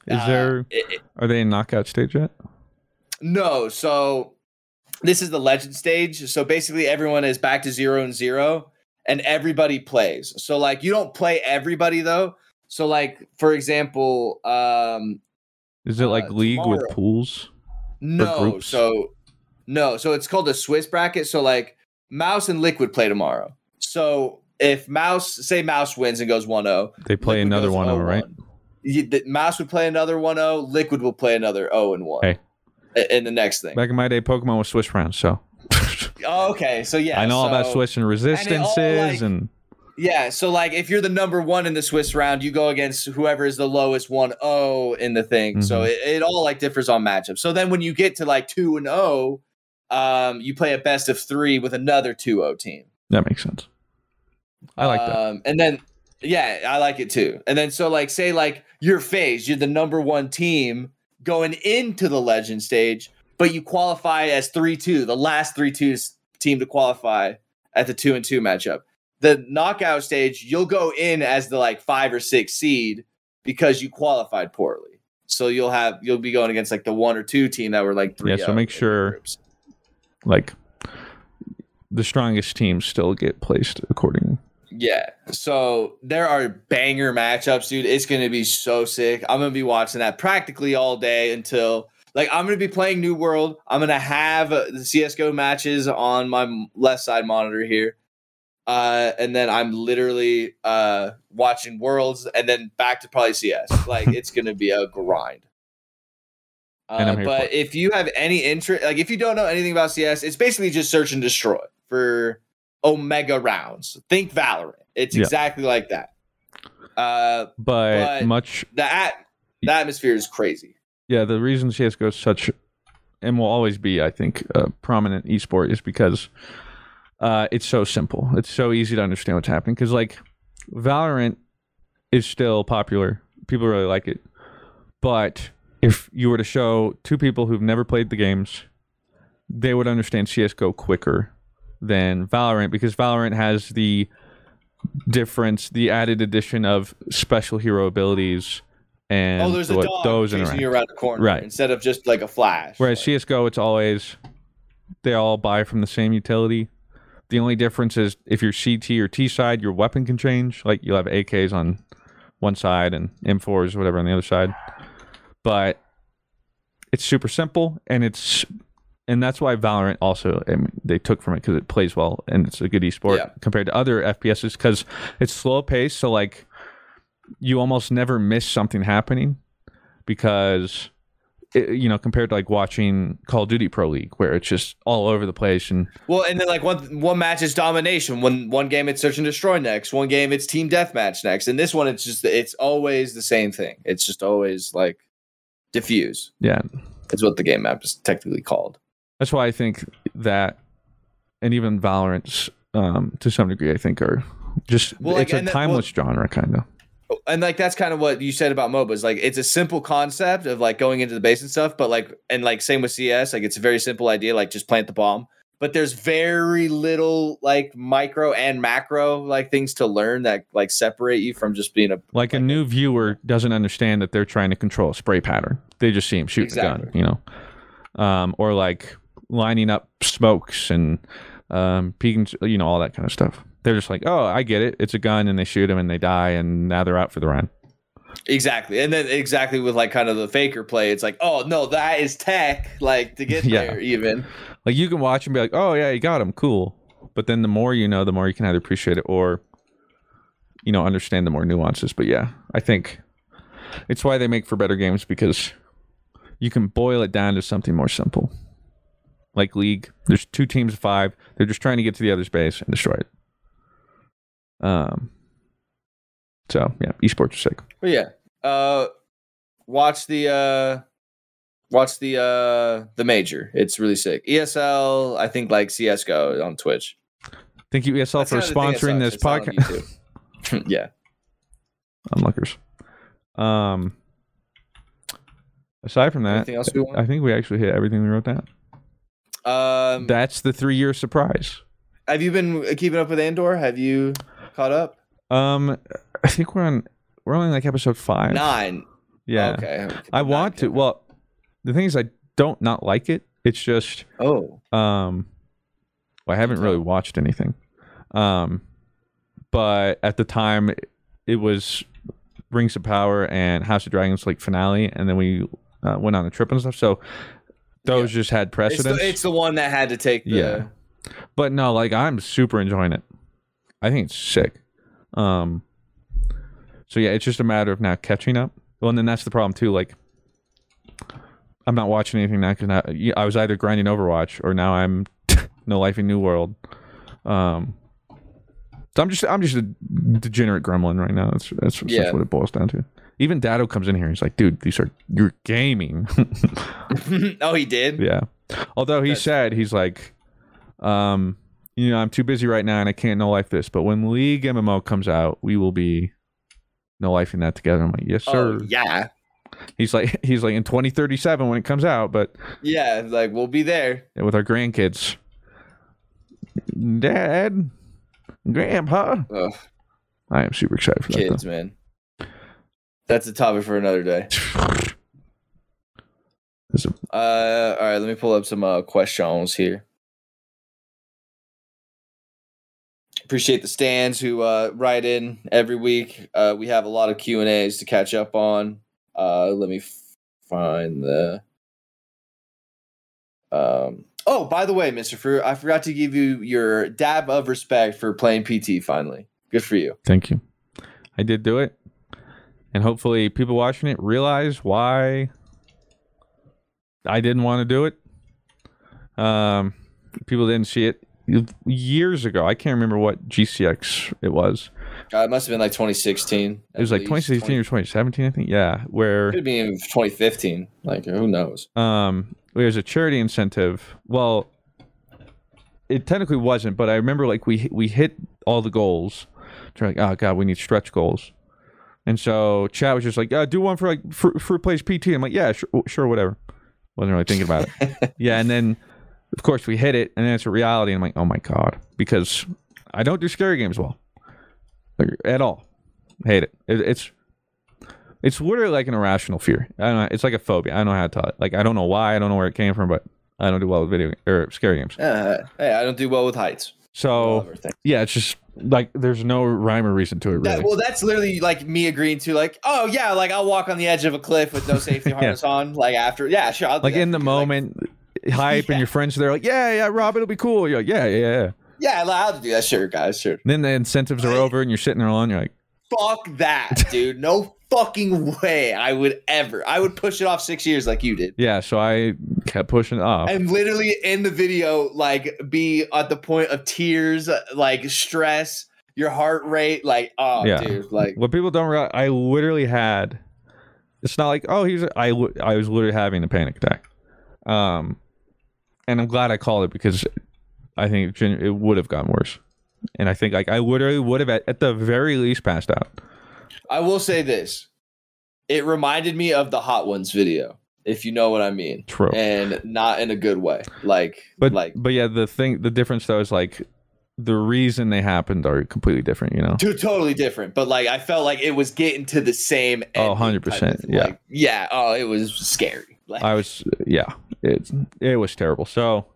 Is Uh, there it- it- are they in knockout stage yet? no, so this is the legend stage. So basically, everyone is back to zero and zero, and everybody plays. So like, you don't play everybody though. So like, for example, um, Is it like Uh, league with pools? no, so no, so it's called a Swiss bracket. So like, MOUZ and Liquid play tomorrow. So if MOUZ, say MOUZ wins and goes 1-0, They play Liquid another goes one over, right? 0-1. You- the MOUZ would play another 1-0, Liquid will play another 0 and 1. Hey. In the next thing. Back in my day, Pokemon was Swiss rounds, so Oh, okay, so yeah, I know all about Swiss and resistances and, like- Yeah, so like if you're the number one in the Swiss round, you go against whoever is the lowest one zero in the thing. So Mhm. it, it all like differs on matchup. So then when you get to like two and zero, um, you play a best of three with another 2-0 team. that makes sense. I like that. Um, and then yeah, I like it too. And then so like say like your FaZe, you're the number one team going into the legend stage, but you qualify as three two, the last three twos team to qualify at the two and two matchup. The knockout stage, you'll go in as the like five or six seed because you qualified poorly. So you'll have you'll be going against like the one or two team that were like three. Yeah, so make sure like the strongest teams still get placed accordingly. Yeah. So there are banger matchups, dude. It's gonna be so sick. I'm gonna be watching that practically all day until Like I'm gonna be playing New World. I'm gonna have uh, the CS:GO matches on my left side monitor here, uh, and then I'm literally uh, watching Worlds, and then back to probably CS. Like it's gonna be a grind. Uh, but if you have any interest, like if you don't know anything about CS, it's basically just search and destroy for Omega rounds. Think Valorant. It's Yeah. exactly like that. Uh, but, but- much the at the atmosphere is crazy. Yeah the reason csgo is such and will always be i think a prominent esport is because uh, it's so simple. It's so easy to understand what's happening. Because like valorant is still popular. People really like it. But if you were to show two people who've never played the games they would understand csgo quicker than valorant because valorant has the difference the added addition of special hero abilities and oh, there's a what dog those chasing interact. you around the corner, Right. Instead of just like a flash. Whereas CS:GO, it's always they all buy from the same utility. The only difference is if you're CT or T side, your weapon can change. Like you'll have AKs on one side and M4s or whatever on the other side. But it's super simple, and it's and that's why Valorant also I mean, they took from it because it plays well and it's a good esport Yeah. compared to other FPSs because it's slow paced. So like you almost never miss something happening because it, you know compared to like watching Call of Duty Pro League where it's just all over the place and Well, and then like one one match is domination. One one game it's search and destroy next. One game it's team deathmatch next. And this one it's just it's always the same thing. It's just always like defuse. yeah Is what the game map is technically called. that's why I think that and even Valorant's um, to some degree I think are just Well, like, it's a and that- timeless genre kind of and like that's kind of what you said about MOBAs. Like it's a simple concept of like going into the base and stuff, but like and like same with CS, like it's a very simple idea, like just plant the bomb. But there's very little like micro and macro like things to learn that like separate you from just being a like a new viewer doesn't understand that they're trying to control a spray pattern they just see him shoot the gun you know um, or like lining up smokes and um, peeking you know all that kind of stuff they're just like oh i get it it's a gun and they shoot him and they die and now they're out for the run. exactly. And then exactly with like kind of the faker play, it's like, oh no, that is tech, like to get Yeah. there even. like you can watch and be like oh yeah you got him cool but then the more you know the more you can either appreciate it or you know understand the more nuances but yeah i think it's why they make for better games because you can boil it down to something more simple like league there's two teams of five they're just trying to get to the other's base and destroy it um so yeah esports are sick But yeah. Uh watch the uh watch the uh the major. It's really sick. ESL, I think like CS:GO on Twitch. thank you esl That's for kinda the thing that sponsoring this sucks, it's on podcast yeah. onlookers um aside from that else we want? i think we actually hit everything we wrote down Um that's the three year surprise have you been keeping up with Andor? Have you caught up? um i think we're on we're only like episode five Nine. yeah Okay. i want to well the thing is i don't not like it it's just Oh. um well, i haven't really watched anything um but at the time it was rings of power and house of dragons like finale and then we uh, went on a trip and stuff so those just had It's precedence the, it's the one that had to take the Yeah. but no like i'm super enjoying it i think it's sick. Um so yeah it's just a matter of now catching up. Well and then that's the problem too like i'm not watching anything now because I, I was either grinding overwatch or now i'm no life in new world. Um so i'm just i'm just a degenerate gremlin right now. That's that's, that's what it boils down to. Even dado comes in here and he's like dude these are you're gaming. Oh, he did? yeah. Although he said he's like, um, you know, I'm too busy right now and I can't no life this. But when League MMO comes out, we will be no life in that together. I'm like, yes, sir. Oh, yeah. He's like, he's like in 2037 when it comes out, but Yeah, like we'll be there. with our grandkids, Dad, Grandpa. Ugh, I am super excited for that. kids, man. That's a topic for another day. Uh, all right, let me pull up some uh, questions here. Appreciate the stands who uh, write in every week. Uh, we have a lot of Q and A's to catch up on. Uh, let me find the Um, oh, by the way, Mister Fruit, I forgot to give you your dab of respect for playing PT. Finally, good for you. Thank you. I did do it, and hopefully, people watching it realize why I didn't want to do it. Um, people didn't see it years ago. I can't remember what GCX it was. Uh, it must have been like 2016. It was like 2016 or 2017, I think. Yeah, where it could be in 2015. Like who knows? Um, there's a charity incentive. Well, it technically wasn't, but I remember like we we hit all the goals. So like, oh god, we need stretch goals. And so chat was just like, uh, do one for like for, for plays PT. I'm like, yeah, sure, sure, whatever. Wasn't really thinking about it. yeah, and then of course we hit it, and then it's a reality. And I'm like, oh my god, because I don't do scary games well at all. Hate it. it. It's it's literally like an irrational fear. I don't know. It's like a phobia. I don't know how to tell it. Like I don't know why. I don't know where it came from, but I don't do well with video or scary games. Uh, hey, I don't do well with heights. So yeah, it's just like there's no rhyme or reason to it. Really. That, well, that's literally like me agreeing to like, oh yeah, like I'll walk on the edge of a cliff with no safety harness yeah. on. Like after, yeah, sure. like in the moment, like, hype, yeah. and your friends they're like, yeah, yeah, Rob, it'll be cool. You're like, yeah, yeah, yeah. Yeah, allowed to do that. Sure, guys, sure. Then the incentives are over, and you're sitting there alone. You're like, fuck that, dude. No fucking way I would ever. I would push it off six years like you did. Yeah, so I kept pushing it off. And literally in the video, like be at the point of tears, like stress, your heart rate, like oh, yeah. dude, like what people don't realize. I literally had. It's not like oh he's I I was literally having a panic attack, um, and I'm glad I called it because I think it would have gotten worse, and I think like I literally would have at, at the very least passed out. I will say this. It reminded me of the Hot Ones video, if you know what I mean. True. And not in a good way. Like but like but yeah, the thing the difference though is like the reason they happened are completely different, you know. Two totally different. But like I felt like it was getting to the same Oh, 100%. Yeah. Like, yeah, oh, it was scary. Like I was yeah, it it was terrible. So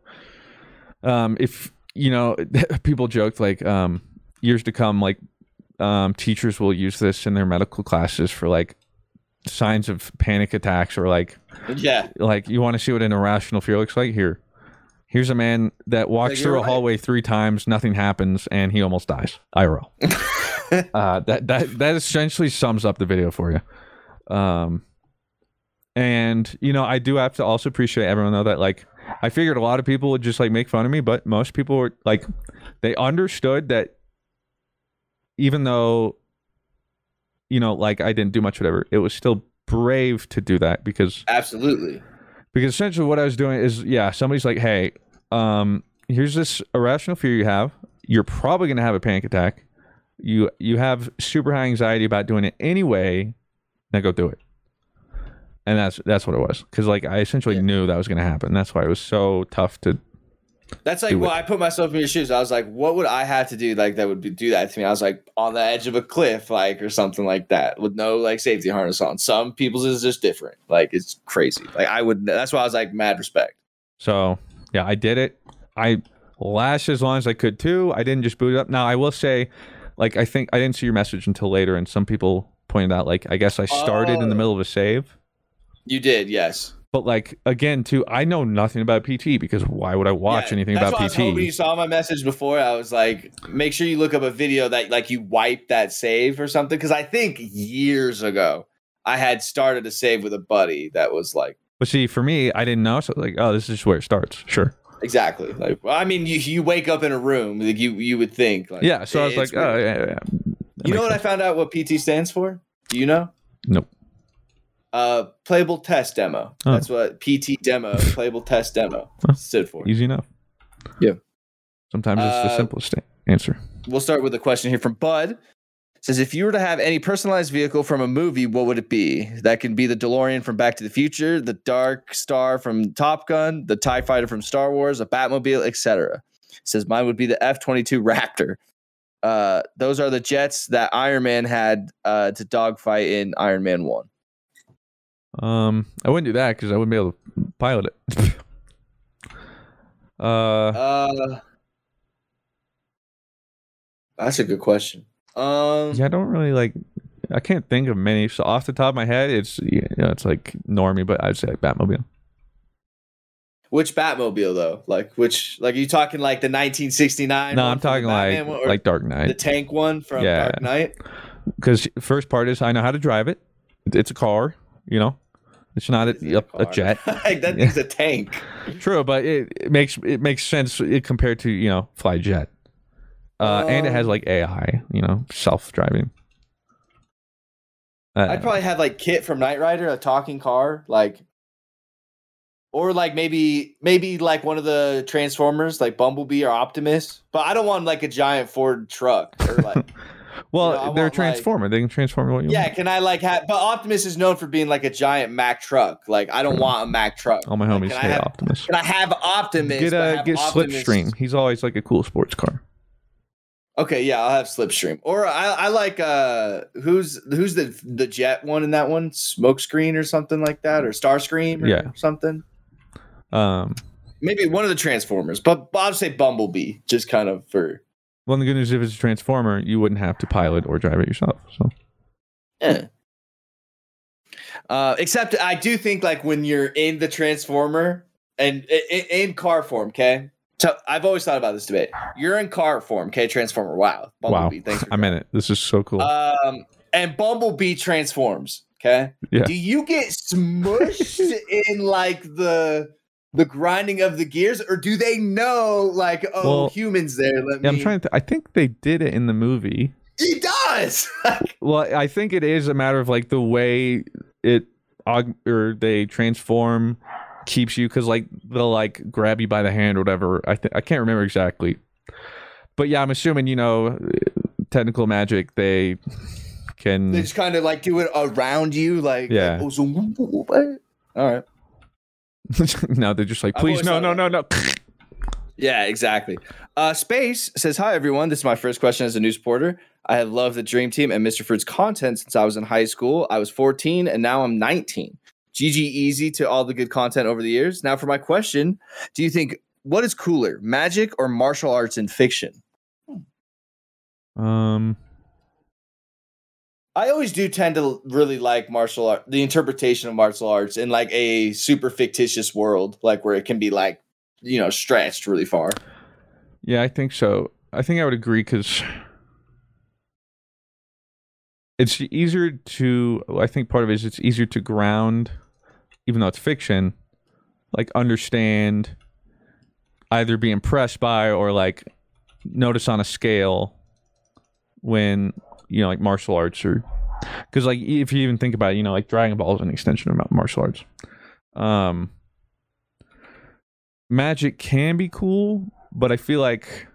um if you know, people joked like um years to come like um, teachers will use this in their medical classes for like signs of panic attacks or like yeah. like you want to see what an irrational fear looks like? Here. Here's a man that walks like through a right. hallway three times nothing happens and he almost dies. IRL uh, that that that essentially sums up the video for you. Um and you know I do have to also appreciate everyone though that like I figured a lot of people would just like make fun of me but most people were like they understood that even though you know like i didn't do much whatever it was still brave to do that because absolutely. because essentially what i was doing is yeah somebody's like hey um here's this irrational fear you have. You're probably going to have a panic attack. You you have super high anxiety about doing it anyway. Now go do it and that's that's what it was because like i essentially yeah. knew that was going to happen that's why it was so tough to that's like well, I put myself in your shoes. I was like, what would I have to do like that would be, do that to me? I was like on the edge of a cliff, like or something like that, with no like safety harness on. Some people's is just different. Like it's crazy. Like I would. That's why I was like mad respect. So yeah, I did it. I lashed as long as I could too. I didn't just boot it up. Now I will say, like I think I didn't see your message until later, and some people pointed out like I guess I started in the oh. middle of a save. You did, yes. But like again, too, I know nothing about PT because why would I watch yeah, anything about PT? when you saw my message before, I was like, make sure you look up a video that like you wipe that save or something. Because I think years ago I had started a save with a buddy that was like. But see, for me, I didn't know. So like, oh, this is where it starts. Sure. Exactly. Like, well, I mean, you you wake up in a room, like you you would think. Like, yeah. So I was like, oh, weird. oh yeah, yeah. You know what sense. I found out what PT stands for? Do you know? Nope. Uh, playable test demo. Oh. That's what PT demo, playable test demo stood for. Easy enough. Yeah. Sometimes it's the uh, simplest answer. We'll start with a question here from Bud. It says if you were to have any personalized vehicle from a movie, what would it be? That can be the DeLorean from Back to the Future, the Dark Star from Top Gun, the TIE Fighter from Star Wars, a Batmobile, etc. Says mine would be the F twenty two Raptor. Uh, those are the jets that Iron Man had uh, to dogfight in Iron Man One. Um, I wouldn't do that because I wouldn't be able to pilot it. uh, uh, that's a good question. Um, yeah, I don't really like. I can't think of many. So off the top of my head, it's you know, it's like normie, but I'd say like Batmobile. Which Batmobile though? Like which? Like are you talking like the 1969? No, I'm talking like one, like Dark Knight, the tank one from Yeah. Dark Knight. Because first part is I know how to drive it. It's a car, you know. It's not a, a, a jet. that thing's a tank. True, but it, it makes it makes sense it, compared to you know fly jet, uh, and it has Um, like AI, you know, self driving. Uh, I'd probably have like KITT from Knight Rider, a talking car, like, or like maybe maybe like one of the Transformers, like Bumblebee or Optimus. But I don't want like a giant Ford truck or like. well, you know, they're a want, like- they can transform what you Yeah, want. can I like have? But Optimus is known for being like a giant Mack truck. Like I don't want a Mack truck. All my homies I hate have- Optimus. Can I have Optimus? Get a get Optimus- Slipstream. He's always like a cool sports car. Okay, yeah, I'll have Slipstream. Or I, I like uh who's who's the the jet one in that one? Smokescreen or something like that, or Starscream or Yeah. something. Um, Maybe one of the Transformers, but I'll say Bumblebee, just kind of for well, the good news is if it's a transformer, you wouldn't have to pilot or drive it yourself. So eh. Uh, except I do think like when you're in the Transformer and in, in car form, okay. So I've always thought about this debate. You're in car form, okay, Transformer. Wow, Bumblebee. wow, Thanks. For I'm in it. This is so cool. Um, and Bumblebee transforms. Okay. Yeah. Do you get smushed in like the the grinding of the gears, or do they know like oh Well, humans there? Let yeah, I'm trying to. I think they did it in the movie. He does. Well, I think it is a matter of like the way it aug- or they transform keeps you because like they'll like grab you by the hand or whatever. I think I can't remember exactly, but yeah, I'm assuming you know technical magic they can. they just kind of like do it around you, like Yeah. like, oh, so? All right. no, they're just like please no no no no. Yeah, exactly. Uh, Space says, Hi, everyone. This is my first question as a news reporter. I have loved the Dream Team and Mr. Fruit's content since I was in high school. I was 14 and now I'm 19. GG easy to all the good content over the years. Now, for my question Do you think what is cooler, magic or martial arts in fiction? Um, I always do tend to really like martial art, the interpretation of martial arts in like a super fictitious world, like where it can be like, you know, stretched really far. yeah, I think so. I think I would agree because it's easier to. I think part of it is it's easier to ground, even though it's fiction, like understand, either be impressed by or like notice on a scale when you know like martial arts or because like if you even think about it, you know like Dragon Ball is an extension of martial arts. Um, magic can be cool, but I feel like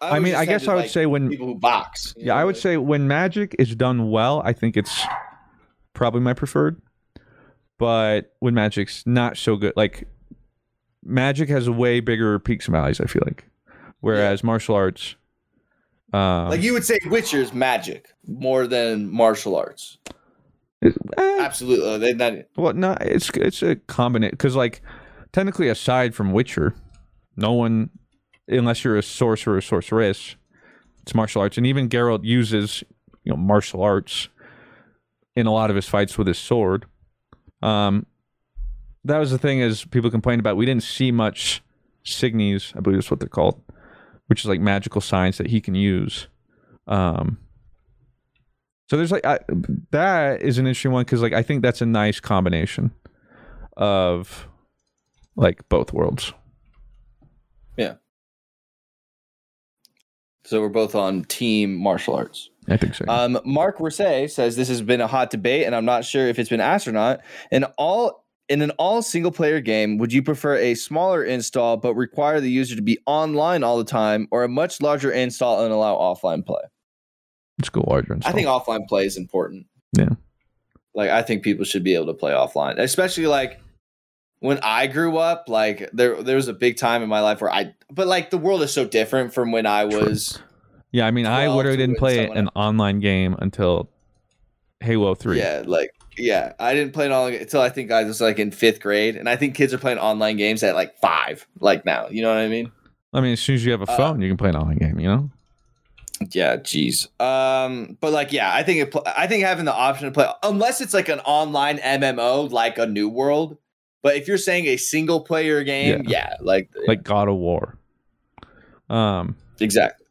I always mean, I guess I would like say when people who box. yeah, I would say when magic is done well, I think it's probably my preferred. But when magic's not so good, like magic has a way bigger peaks and valleys. I feel like, whereas martial arts, um, like you would say Witcher's magic more than martial arts. eh, Absolutely. They, that, well, no, it's it's a combination because like technically, aside from Witcher, no one, unless you're a sorcerer or sorceress, it's martial arts, and even Geralt uses you know martial arts in a lot of his fights with his sword. Um, that was the thing is people complained about. We didn't see much signs, I believe that's what they're called, which is like magical science that he can use. Um, so there's like I, that is an interesting one because like I think that's a nice combination of like both worlds. yeah. So we're both on team martial arts. I think so. Um, Mark Versay says this has been a hot debate, and I'm not sure if it's been asked or not. In all in an all single player game, would you prefer a smaller install but require the user to be online all the time, or a much larger install and allow offline play? Let's go larger and I think offline play is important. Yeah. Like I think people should be able to play offline, especially like when I grew up. Like there, there was a big time in my life where I, but like the world is so different from when I was. Yeah, I mean, I literally didn't play an online game until Halo Three. Yeah, like yeah, I didn't play it all until I think I was like in fifth grade, and I think kids are playing online games at like five, like now. You know what I mean? I mean, as soon as you have a Uh, phone, you can play an online game. You know. Yeah, jeez. Um, but like, yeah, I think it. I think having the option to play, unless it's like an online MMO, like a New World. But if you're saying a single player game, yeah, like like God of War. Um, exactly.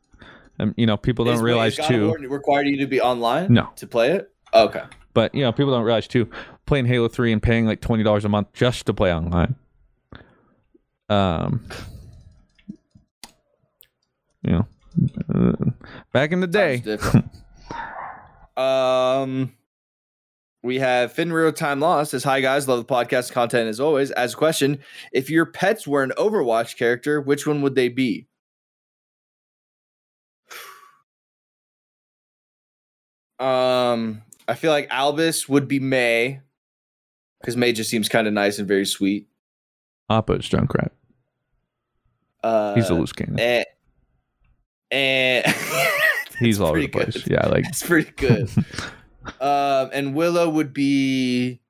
and you know, people don't Is- realize is God of too. War required you to be online No. to play it. Okay. But you know, people don't realize too. Playing Halo Three and paying like twenty dollars a month just to play online. Um, you know, uh, back in the day, um, we have Finn Real Time Lost says, "Hi guys, love the podcast content as always." As a question, if your pets were an Overwatch character, which one would they be? Um, I feel like Albus would be Mei because Mei just seems kind of nice and very sweet. Appa's Junkrat. Uh, He's a loose cannon. and, and He's all over the place. good. Yeah, like That's pretty good. um, and Willow would be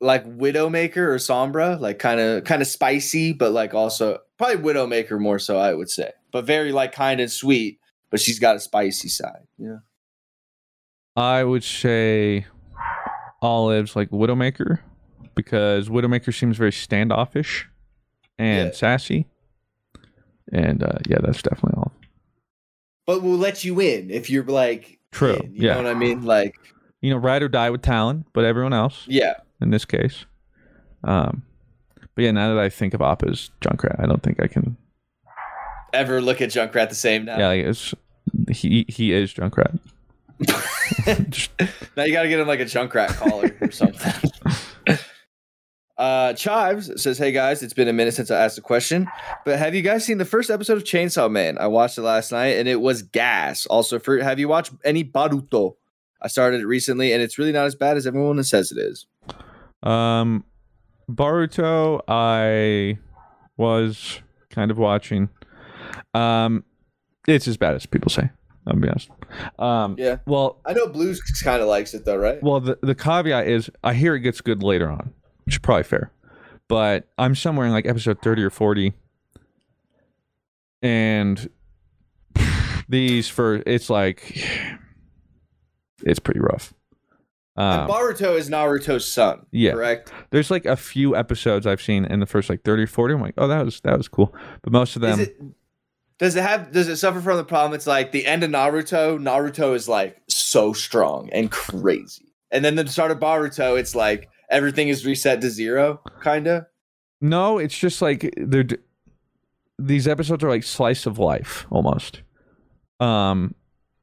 like Widowmaker or Sombra, like kind of kind of spicy, but like also probably Widowmaker more so, I would say, but very like kind and sweet. But she's got a spicy side. Yeah. I would say Olives like Widowmaker because Widowmaker seems very standoffish and Yeah. sassy. And uh, yeah, that's definitely all. But we'll let you in if you're like True. in, you yeah. know what I mean? Like, You know, ride or die with Talon, but everyone else yeah. in this case. Um, but yeah, now that I think of Appa's Junkrat, I don't think I can. Ever look at Junkrat the same now? Yeah, like it's he he is Junkrat. now you got to get him like a junk Junkrat collar or something. Uh, Chives says, "Hey guys, it's been a minute since I asked a question, but have you guys seen the first episode of Chainsaw Man? I watched it last night and it was gas. Also, for have you watched any Boruto? I started it recently and it's really not as bad as everyone says it is. Um, Boruto, I was kind of watching. Um, it's as bad as people say. I'll be honest. Um, Yeah. Well, I know Blues kind of likes it though, right? well, the the caveat is I hear it gets good later on, which is probably fair. But I'm somewhere in like episode thirty or forty, and these for it's like it's pretty rough. Um, Boruto is Naruto's son. yeah. correct. there's like a few episodes I've seen in the first like 30 or 40. I'm like, oh, that was that was cool. But most of them, Is it? Does it have? Does it suffer from the problem? It's like the end of Naruto. Naruto is like so strong and crazy, and then the start of Boruto, it's like everything is reset to zero, kind of. no, it's just like they're d- these episodes are like slice of life almost. Um,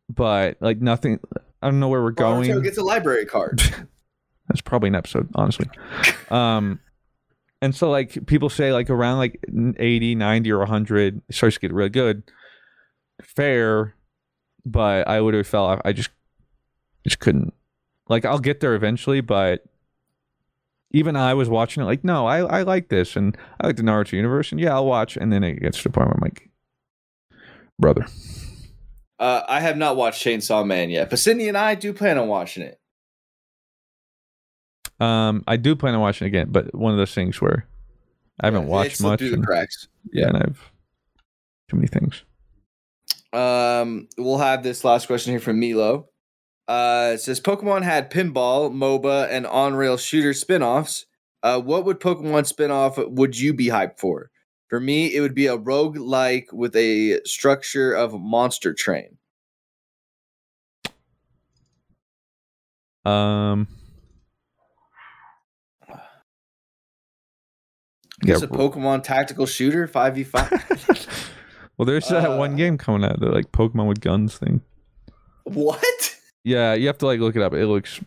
but like nothing. I don't know where we're going. Naruto gets a library card. That's probably an episode, honestly. um, and so like people say like around like 80, 90 or 100 it starts to get really good. Fair, but I would have felt I just just couldn't. Like I'll get there eventually, but even I was watching it like, no, I I like this and I like the Naruto universe and yeah, I'll watch and then it gets to the point where I'm like brother. uh, I have not watched Chainsaw Man yet, but Sydney and I do plan on watching it. Um I do plan on watching it again, but one of those things where I haven't Yeah, watched much through the cracks. yeah, and I've too many things. Um, we'll have this last question here from Milo. Uh, it says Pokemon had pinball, MOBA, and on-rail shooter spin-offs. Uh, what would Pokemon spin-off would you be hyped for? For me, it would be a rogue like with a structure of Monster Train. Um. It's a Pokemon tactical shooter, 5v5. well, there's that Uh, one game coming out, the like Pokemon with guns thing. what? Yeah, you have to like look it up. It looks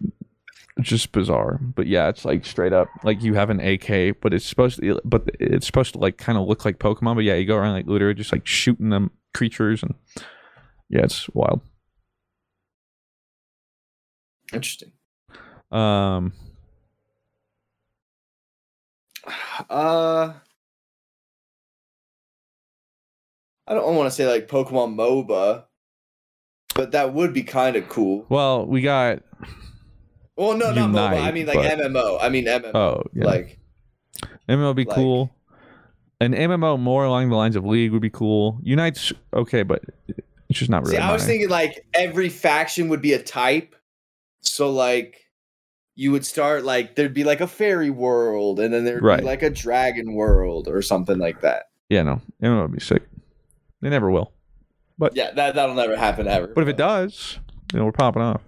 just bizarre, but yeah, it's like straight up like you have an AK, but it's supposed to, but it's supposed to like kind of look like Pokemon. But yeah, you go around like literally just like shooting them creatures, and yeah, it's wild. Interesting. Um, Uh, I don't want to say like Pokemon MOBA, but that would be kind of cool. well, we got Well, no, not MOBA. I mean like but- MMO. I mean MMO. oh yeah, Like MMO would be like- cool. An MMO more along the lines of League would be cool. Unite's okay, but It's just not really. See, I was thinking like every faction would be a type. So like you would start like there'd be like a fairy world and then there'd Right. be like a dragon world or something like that. yeah, no, it would be sick. They never will. But yeah, that that'll never happen ever. But if it does, you know, we're popping off.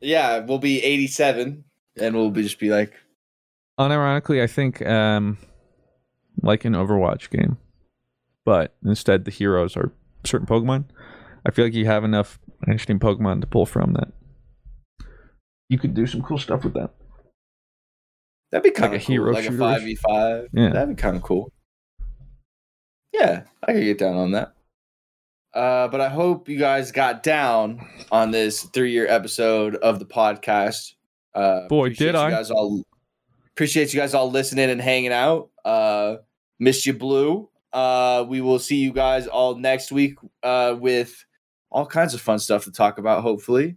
yeah, we'll be 87 and we'll be just be like Unironically, I think um, like an Overwatch game, but instead the heroes are certain Pokemon. I feel like you have enough interesting Pokemon to pull from that. You could do some cool stuff with that. that'd be kind a of cool, hero like a shooter-ish. 5v5. Yeah. That'd be kind of cool. Yeah, I could get down on that. Uh, but I hope you guys got down on this three-year episode of the podcast. Uh, Boy, did you I. Guys all appreciate you guys all listening and hanging out. Uh, missed you, Blue. Uh, we will see you guys all next week uh, with all kinds of fun stuff to talk about. Hopefully,